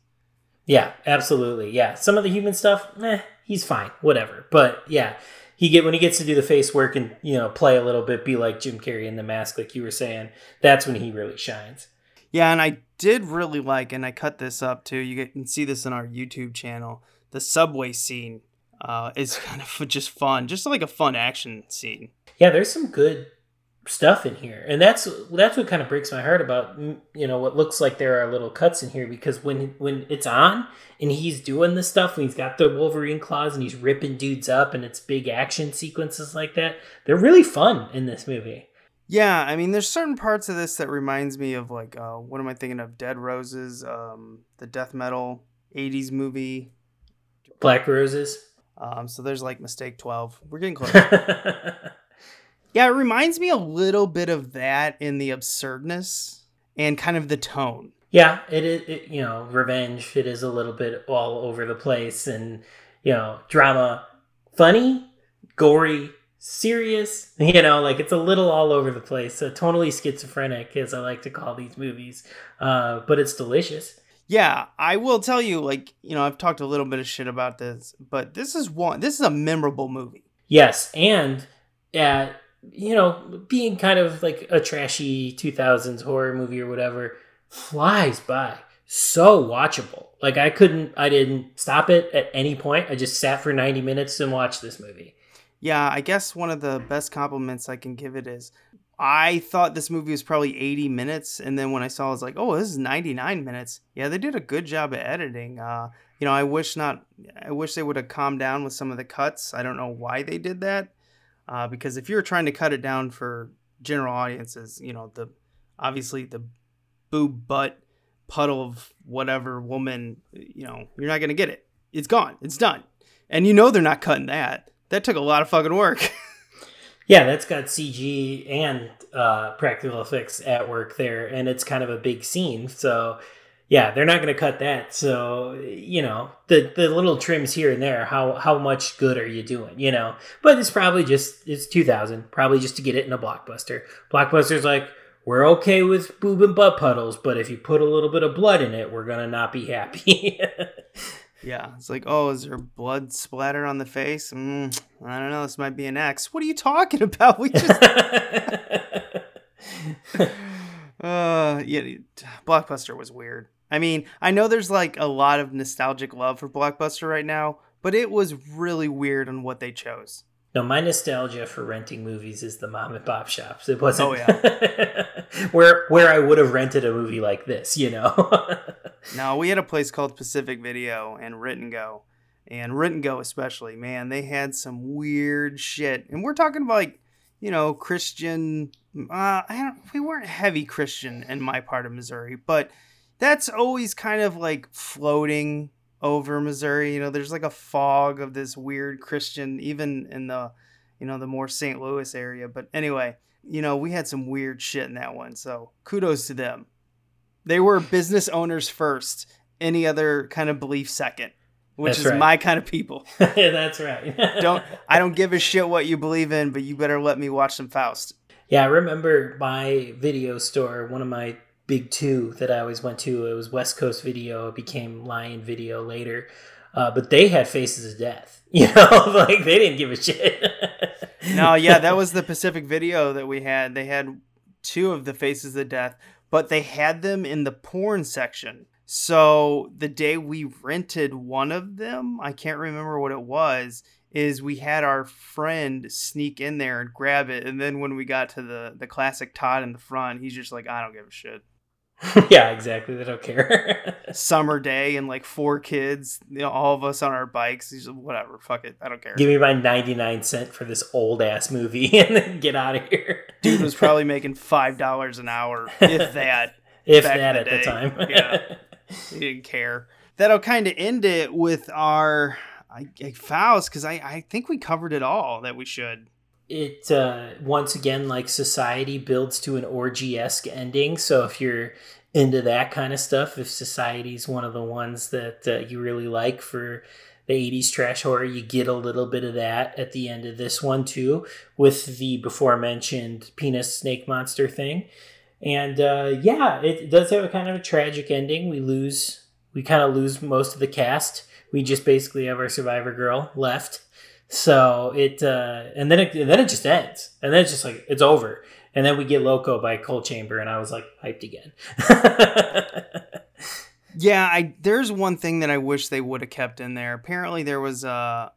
Yeah, absolutely. Yeah, some of the human stuff, eh, he's fine, whatever. But yeah, he get when he gets to do the face work and you know play a little bit, be like Jim Carrey in the mask, like you were saying. That's when he really shines. Yeah, and I did really like, and I cut this up too. You can see this on our YouTube channel. The subway scene uh, is [laughs] kind of just fun, just like a fun action scene. Yeah, there's some good stuff in here, and that's that's what kind of breaks my heart about you know what looks like there are little cuts in here because when when it's on and he's doing this stuff and he's got the Wolverine claws and he's ripping dudes up and it's big action sequences like that, they're really fun in this movie. Yeah, I mean, there's certain parts of this that reminds me of like, uh, what am I thinking of? Dead Roses, um, the death metal '80s movie. Black Roses. Um, so there's like Mistake 12. We're getting close. [laughs] yeah, it reminds me a little bit of that in the absurdness and kind of the tone. Yeah, it is. It, you know, revenge. It is a little bit all over the place, and you know, drama, funny, gory, serious. [laughs] You know, like it's a little all over the place. So totally schizophrenic, as I like to call these movies. Uh, but it's delicious. Yeah, I will tell you, like, you know, I've talked a little bit of shit about this, but this is one, this is a memorable movie. Yes, and uh, you know, being kind of like a trashy 2000s horror movie or whatever, flies by. So watchable. Like I couldn't, I didn't stop it at any point. I just sat for 90 minutes and watched this movie. Yeah, I guess one of the best compliments I can give it is I thought this movie was probably 80 minutes, and then when I saw it, I was like, oh, this is 99 minutes. Yeah, they did a good job of editing. Uh, you know, I wish not, I wish they would have calmed down with some of the cuts. I don't know why they did that, uh, because if you're trying to cut it down for general audiences, you know, the obviously the boob butt puddle of whatever woman, you know, you're not gonna get it. It's gone. It's done, and you know they're not cutting that. That took a lot of fucking work. [laughs] Yeah, that's got CG and uh, practical effects at work there, and it's kind of a big scene. So, Yeah, they're not going to cut that. So you know, the the little trims here and there. How how much good are you doing? You know, but it's probably just it's two thousand, probably just to get it in a blockbuster. Blockbuster's like. We're okay with boob and butt puddles, but if you put a little bit of blood in it, we're gonna not be happy. [laughs] Yeah, it's like, oh, is there blood splattered on the face? Mm, I don't know. This might be an X. What are you talking [laughs] about? We just, [laughs] uh, yeah, Blockbuster was weird. I mean, I know there's like a lot of nostalgic love for Blockbuster right now, but it was really weird on what they chose. No, my nostalgia for renting movies is the mom and pop shops. It wasn't Oh, yeah. [laughs] where where I would have rented a movie like this, you know. [laughs] No, we had a place called Pacific Video and Written Go, and Written Go especially. Man, they had some weird shit, and we're talking about like, you know, Christian. Uh, I don't. We weren't heavy Christian in my part of Missouri, but that's always kind of like floating over Missouri. You know, there's like a fog of this weird Christian, even in the, you know, the more St. Louis area. But anyway, you know, we had some weird shit in that one. So kudos to them. They were business owners first, any other kind of belief second, which That's is right. my kind of people. [laughs] That's right. [laughs] Don't I don't give a shit what you believe in, but you better let me watch some Faust. Yeah, I remember my video store, one of my big two that I always went to. It was West Coast Video. It became Lion Video later. Uh, but they had Faces of Death. [laughs] You know, [laughs] like they didn't give a shit. No, yeah, that [laughs] was the Pacific video that we had. They had two of the Faces of Death, but they had them in the porn section. So the day we rented one of them, I can't remember what it was, is we had our friend sneak in there and grab it. And then when we got to the, the classic Todd in the front, he's just like, I don't give a shit. [laughs] yeah, exactly. They don't care. [laughs] Summer day and like four kids, you know, all of us on our bikes. Whatever, fuck it. I don't care. Give me my 99 cent for this old ass movie [laughs] and then get out of here. Dude was probably making $5 an hour, if that. if that at the time. Yeah. he didn't care. That'll kind of end it with our I, I Faust because I, I think we covered it all that we should. It uh, once again like society builds to an orgy-esque ending. So if you're into that kind of stuff if society's one of the ones that uh, you really like for the 80s trash horror you get a little bit of that at the end of this one too with the before mentioned penis snake monster thing. And uh, yeah it does have a kind of a tragic ending. We lose we kind of lose most of the cast. We just basically have our survivor girl left so it uh, and then it and then it just ends, and then it's just like it's over, and then we get Loco by Coal Chamber, and I was like hyped again. [laughs] Yeah, I there's one thing that I wish they would have kept in there. Apparently there was uh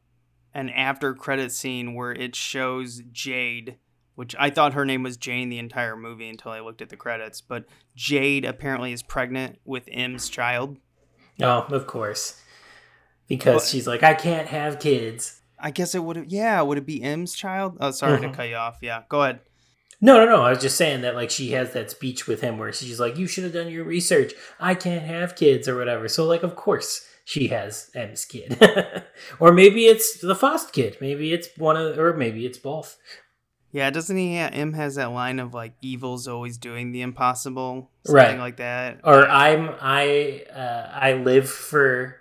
an after credit scene where it shows Jade, which I thought her name was Jane the entire movie until I looked at the credits, but Jade apparently is pregnant with M's child. oh, of course, because she's like I can't have kids. I guess it would have yeah, would it be M's child? Oh, sorry Mhm. to cut you off. Yeah, go ahead. No, no, no. I was just saying that like she has that speech with him where she's like, "You should have done your research. I can't have kids or whatever." So like, of course she has M's kid, [laughs] or maybe it's the Faust kid. Maybe it's one of, or maybe it's both. Yeah, doesn't he? Yeah, M has that line of like, "Evil's always doing the impossible," something Right. like that. or I'm I uh, I live for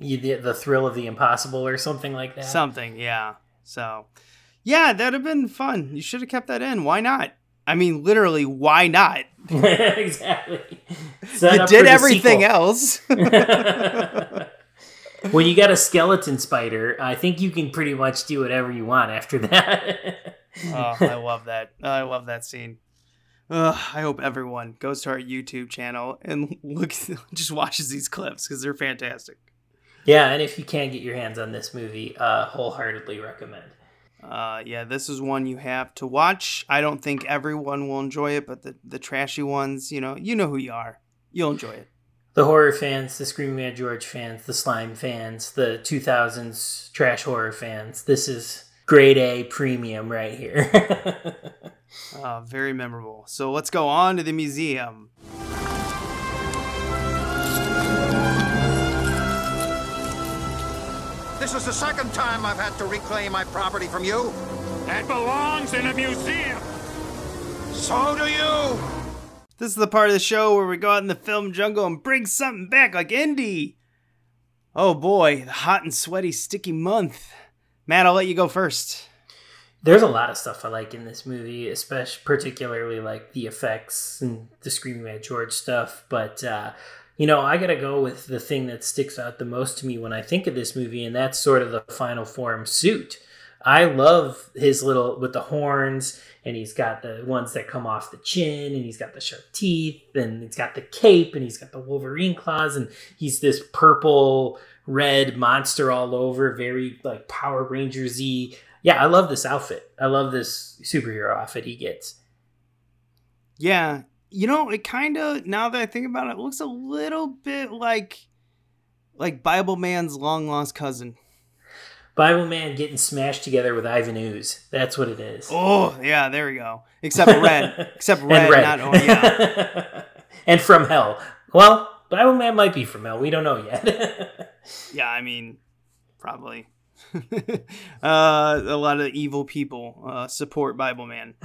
the, the thrill of the impossible or something like that. Something, yeah. So, yeah, that'd have been fun. You should have kept that in. Why not? I mean, literally, why not? [laughs] exactly. Set you did everything sequel. else. [laughs] [laughs] when you got a skeleton spider, I think you can pretty much do whatever you want after that. oh, I love that. I love that scene. Ugh, I hope everyone goes to our YouTube channel and looks, just watches these clips because they're fantastic. Yeah, and if you can get your hands on this movie, uh, wholeheartedly recommend. Uh, yeah, this is one you have to watch. I don't think everyone will enjoy it, but the, the trashy ones, you know, you know who you are. You'll enjoy it. The horror fans, the Screaming Mad George fans, the slime fans, the 2000s trash horror fans. This is grade A premium right here. [laughs] Uh, very memorable. So let's go on to the museum. This is the second time I've had to reclaim my property from you. That belongs in a museum. So do you. This is the part of the show where we go out in the film jungle and bring something back like Indy. Oh boy, the hot and sweaty, sticky month. Matt, I'll let you go first. There's a lot of stuff I like in this movie, especially particularly like the effects and the Screaming Mad George stuff. But uh, you know, I gotta go with the thing that sticks out the most to me when I think of this movie, and that's sort of the final form suit. I love his little with the horns, and he's got the ones that come off the chin, and he's got the sharp teeth, and he's got the cape, and he's got the Wolverine claws, and he's this purple red monster all over, very like Power Rangers y. Yeah, I love this outfit. I love this superhero outfit he gets. Yeah, you know, it kind of now that I think about it, it looks a little bit like like Bible Man's long lost cousin. Bible Man getting smashed together with Ivan Ooze. That's what it is. Oh yeah, there we go. Except red, [laughs] except red, red. not oh yeah. [laughs] and from hell. Well, Bible Man might be from hell. We don't know yet. [laughs] yeah, I mean, probably. [laughs] uh, a lot of evil people uh, support Bible Man, [laughs]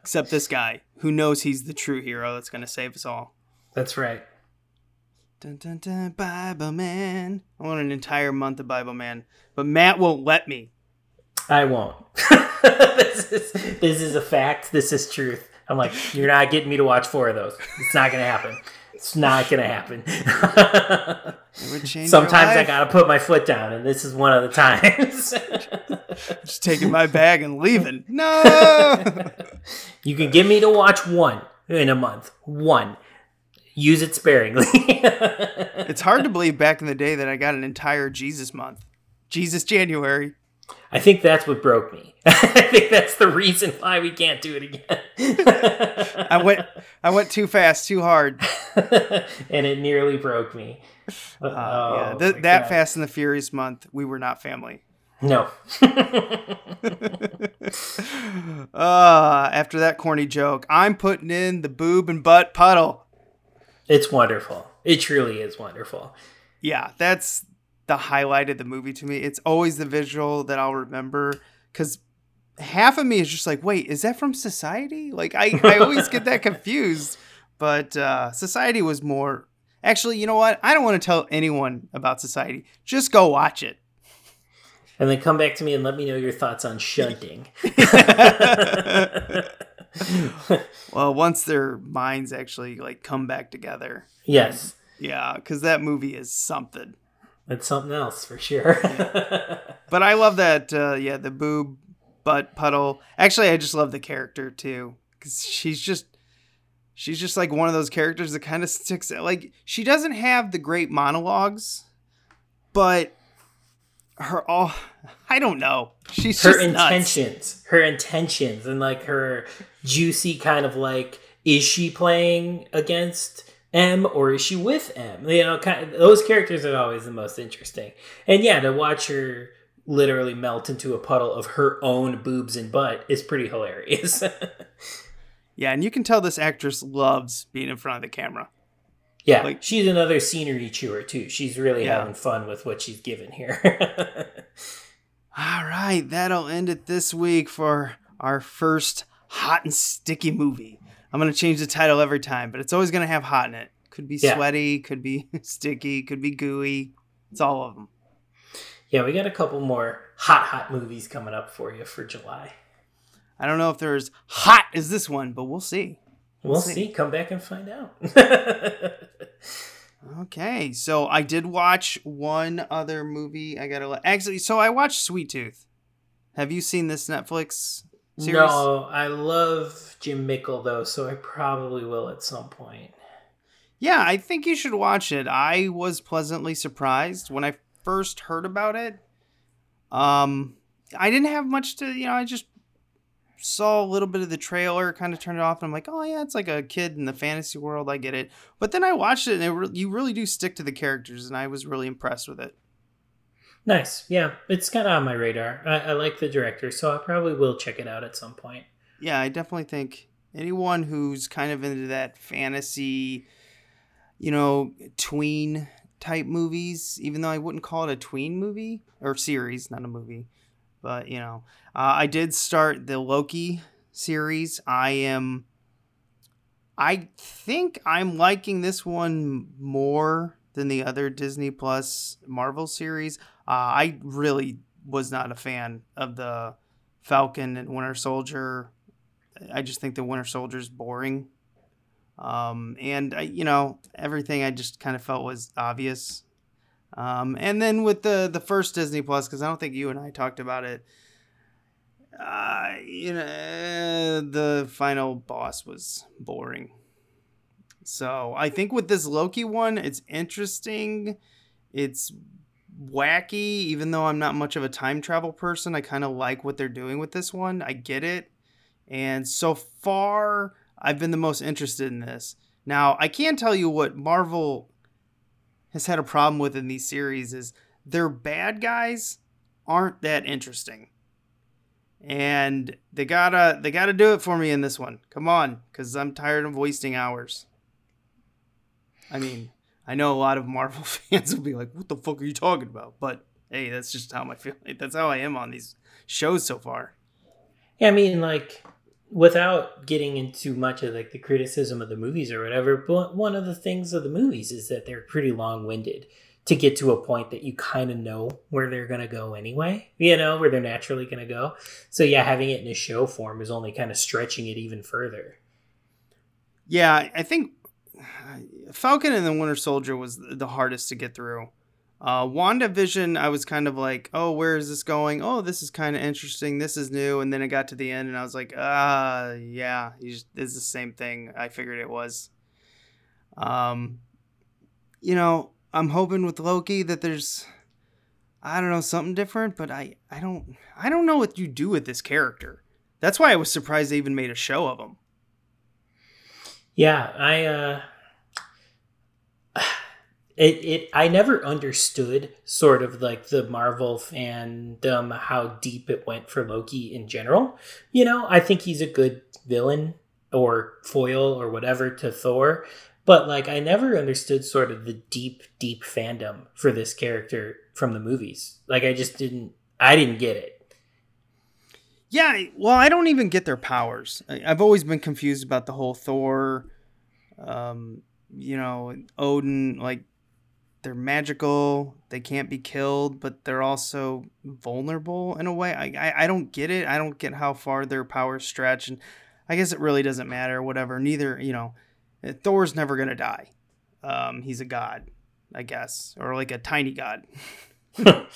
except this guy who knows he's the true hero that's going to save us all. That's right. Dun, dun, dun, Bible Man. I want an entire month of Bible Man, but Matt won't let me. I won't. [laughs] this is this is a fact. This is truth. I'm like, you're not getting me to watch four of those. It's not gonna happen. It's not gonna happen. Sometimes I gotta put my foot down, and this is one of the times. [laughs] Just taking my bag and leaving. No. [laughs] you can get me to watch one in a month. One. Use it sparingly. [laughs] it's hard to believe back in the day that I got an entire Jesus month. Jesus January. I think that's what broke me. [laughs] I think that's the reason why we can't do it again. [laughs] I went I went too fast, too hard. [laughs] and it nearly broke me. Uh, oh, yeah, Th- that God. Fast and the Furious month, we were not family. No. uh, after that corny joke, I'm putting in the boob and butt puddle. It's wonderful. It truly is wonderful. Yeah, that's the highlight of the movie to me. It's always the visual that I'll remember because half of me is just like, wait, is that from Society? Like, I, I always get that confused. But uh, Society was more. Actually, you know what? I don't want to tell anyone about Society. Just go watch it. And then come back to me and let me know your thoughts on shunting. [laughs] well, once their minds actually like come back together. Yes. Yeah, because that movie is something. It's something else for sure. but I love that. Uh, yeah, the boob butt puddle. Actually, I just love the character too because she's just she's just like one of those characters that kind of sticks. Like she doesn't have the great monologues, but her all I don't know. She's her intentions, nuts. her intentions, and like her juicy kind of like is she playing against M or is she with M? You know, kind of, those characters are always the most interesting. And yeah, to watch her literally melt into a puddle of her own boobs and butt is pretty hilarious. [laughs] yeah, and you can tell this actress loves being in front of the camera. Yeah, like, she's another scenery chewer too. She's really yeah. having fun with what she's given here. [laughs] All right, that'll end it this week for our first hot and sticky movie. I'm gonna change the title every time, but it's always gonna have hot in it. Could be yeah. sweaty, could be [laughs] sticky, could be gooey. It's all of them. Yeah, we got a couple more hot, hot movies coming up for you for July. I don't know if they're as hot as this one, but we'll see. We'll, we'll see. see. Come back and find out. [laughs] okay, so I did watch one other movie. I gotta actually. So I watched Sweet Tooth. Have you seen this Netflix series? No, I love Jim Mickle though, so I probably will at some point. Yeah, I think you should watch it. I was pleasantly surprised when I first heard about it. Um, I didn't have much to, you know, I just saw a little bit of the trailer, kind of turned it off, and I'm like, oh yeah, it's like a kid in the fantasy world. I get it. But then I watched it, and it re- you really do stick to the characters, and I was really impressed with it. Nice. Yeah, it's kind of on my radar. I, I like the director, so I probably will check it out at some point. Yeah, I definitely think anyone who's kind of into that fantasy, you know, tween type movies, even though I wouldn't call it a tween movie or series, not a movie, but you know, uh, I did start the Loki series. I am I think I'm liking this one more than the other Disney Plus Marvel series. Uh, I really was not a fan of the Falcon and Winter Soldier. I just think the Winter Soldier is boring. Um, and I, you know, everything I just kind of felt was obvious. Um, and then with the the first Disney Plus, because I don't think you and I talked about it. Uh, you know, the final boss was boring. So I think with this Loki one, it's interesting. It's wacky, even though I'm not much of a time travel person. I kind of like what they're doing with this one. I get it. And so far, I've been the most interested in this. Now, I can tell you what Marvel has had a problem with in these series is their bad guys aren't that interesting. And they gotta they gotta do it for me in this one. Come on, because I'm tired of wasting hours. I mean, I know a lot of Marvel [laughs] fans will be like, "What the fuck are you talking about?" But hey, that's just how I feel. [laughs] That's how I am on these shows so far. Yeah, I mean, like without getting into much of like the criticism of the movies or whatever, but one of the things of the movies is that they're pretty long-winded to get to a point that you kind of know where they're going to go anyway, you know, where they're naturally going to go. So yeah, having it in a show form is only kind of stretching it even further. Yeah, I think Falcon and the Winter Soldier was the hardest to get through. Uh, WandaVision, I was kind of like, oh, where is this going? Oh, this is kind of interesting. This is new. And then it got to the end, and I was like, ah, uh, yeah, it's the same thing. I figured it was. Um, you know, I'm hoping with Loki that there's, I don't know, something different. But I, I don't, I don't know what you do with this character. That's why I was surprised they even made a show of him. Yeah, I, uh, it, it I never understood sort of like the Marvel fandom how deep it went for Loki in general. You know, I think he's a good villain or foil or whatever to Thor, but like I never understood sort of the deep deep fandom for this character from the movies. Like I just didn't I didn't get it. Yeah, well, I don't even get their powers. I've always been confused about the whole Thor um you know, Odin like they're magical they can't be killed but they're also vulnerable in a way. I, I, I don't get it. I don't get how far their powers stretch and i guess it really doesn't matter whatever. Neither you know thor's never gonna die. Um, he's a god i guess or like a tiny god. [laughs]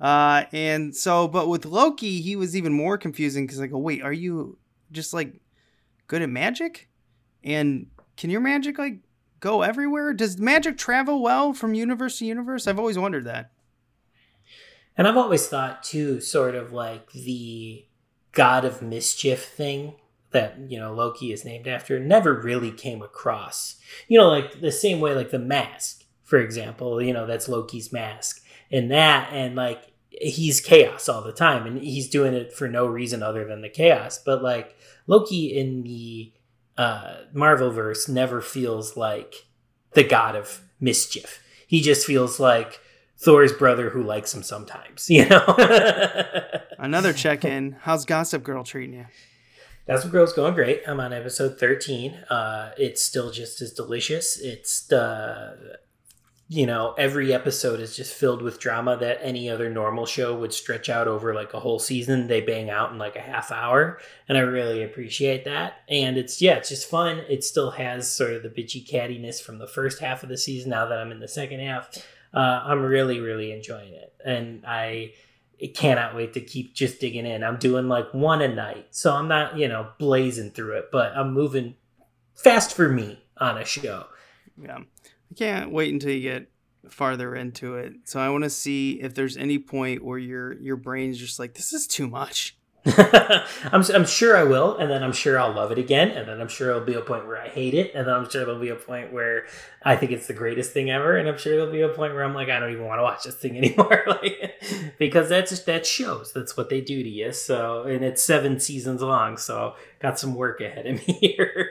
Uh, and so but with loki he was even more confusing because like oh wait are you just like good at magic? And can your magic like go everywhere? Does magic travel well from universe to universe? I've always wondered that. And I've always thought too, sort of like the god of mischief thing that you know Loki is named after never really came across. You know, like the same way like the mask, for example. You know, that's Loki's mask, and that and like he's chaos all the time, and he's doing it for no reason other than the chaos. But like Loki in the uh, Marvelverse never feels like the god of mischief. He just feels like Thor's brother who likes him sometimes, [laughs] you know? Another check in. How's Gossip Girl treating you? Gossip Girl's going great. I'm on episode 13. Uh, it's still just as delicious. It's the you know, every episode is just filled with drama that any other normal show would stretch out over like a whole season. They bang out in like a half hour, and I really appreciate that. And it's yeah, it's just fun. It still has sort of the bitchy cattiness from the first half of the season. Now that I'm in the second half, uh, I'm really really enjoying it, and I cannot wait to keep just digging in. I'm doing like one a night, so I'm not you know blazing through it, but I'm moving fast for me on a show. Yeah. I can't wait until you get farther into it. So I want to see if there's any point where your your brain's just like this is too much. [laughs] I'm, I'm sure I will, and then I'm sure I'll love it again, and then I'm sure there'll be a point where I hate it, and then I'm sure there'll be a point where I think it's the greatest thing ever, and I'm sure there'll be a point where I'm like, I don't even want to watch this thing [laughs] anymore, like because that's that shows that's what they do to you. So, and it's seven seasons long, so got some work ahead of me [laughs] here,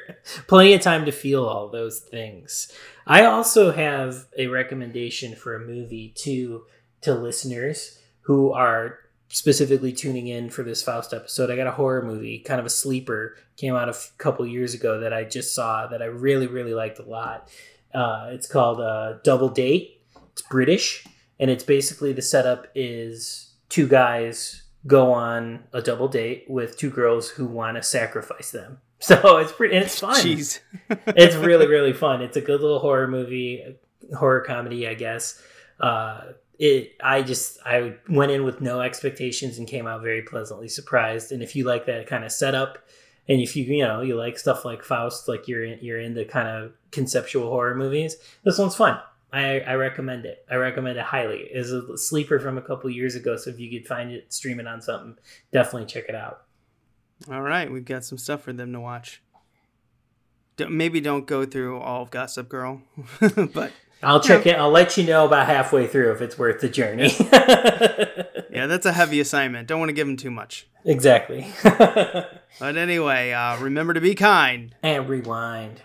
plenty of time to feel all those things. I also have a recommendation for a movie to to listeners who are specifically tuning in for this Faust episode, I got a horror movie, kind of a sleeper, came out a f- couple years ago that I just saw that I really, really liked a lot. Uh, it's called uh, Double Date. It's British, and it's basically the setup is two guys go on a double date with two girls who want to sacrifice them. So [laughs] it's pretty, and it's fun. Jeez. [laughs] it's really, really fun. It's a good little horror movie, horror comedy, I guess. Uh, it, I just, I went in with no expectations and came out very pleasantly surprised. And if you like that kind of setup, and if you, you know, you like stuff like Faust, like you're in, you're into kind of conceptual horror movies, this one's fun. I, I recommend it. I recommend it highly. It's a sleeper from a couple years ago, so if you could find it streaming on something, definitely check it out. All right, we've got some stuff for them to watch. Maybe don't go through all of Gossip Girl, [laughs] but I'll check it. I'll let you know about halfway through if it's worth the journey. [laughs] yeah, that's a heavy assignment. Don't want to give them too much. exactly. [laughs] But anyway, uh, remember to be kind. and rewind.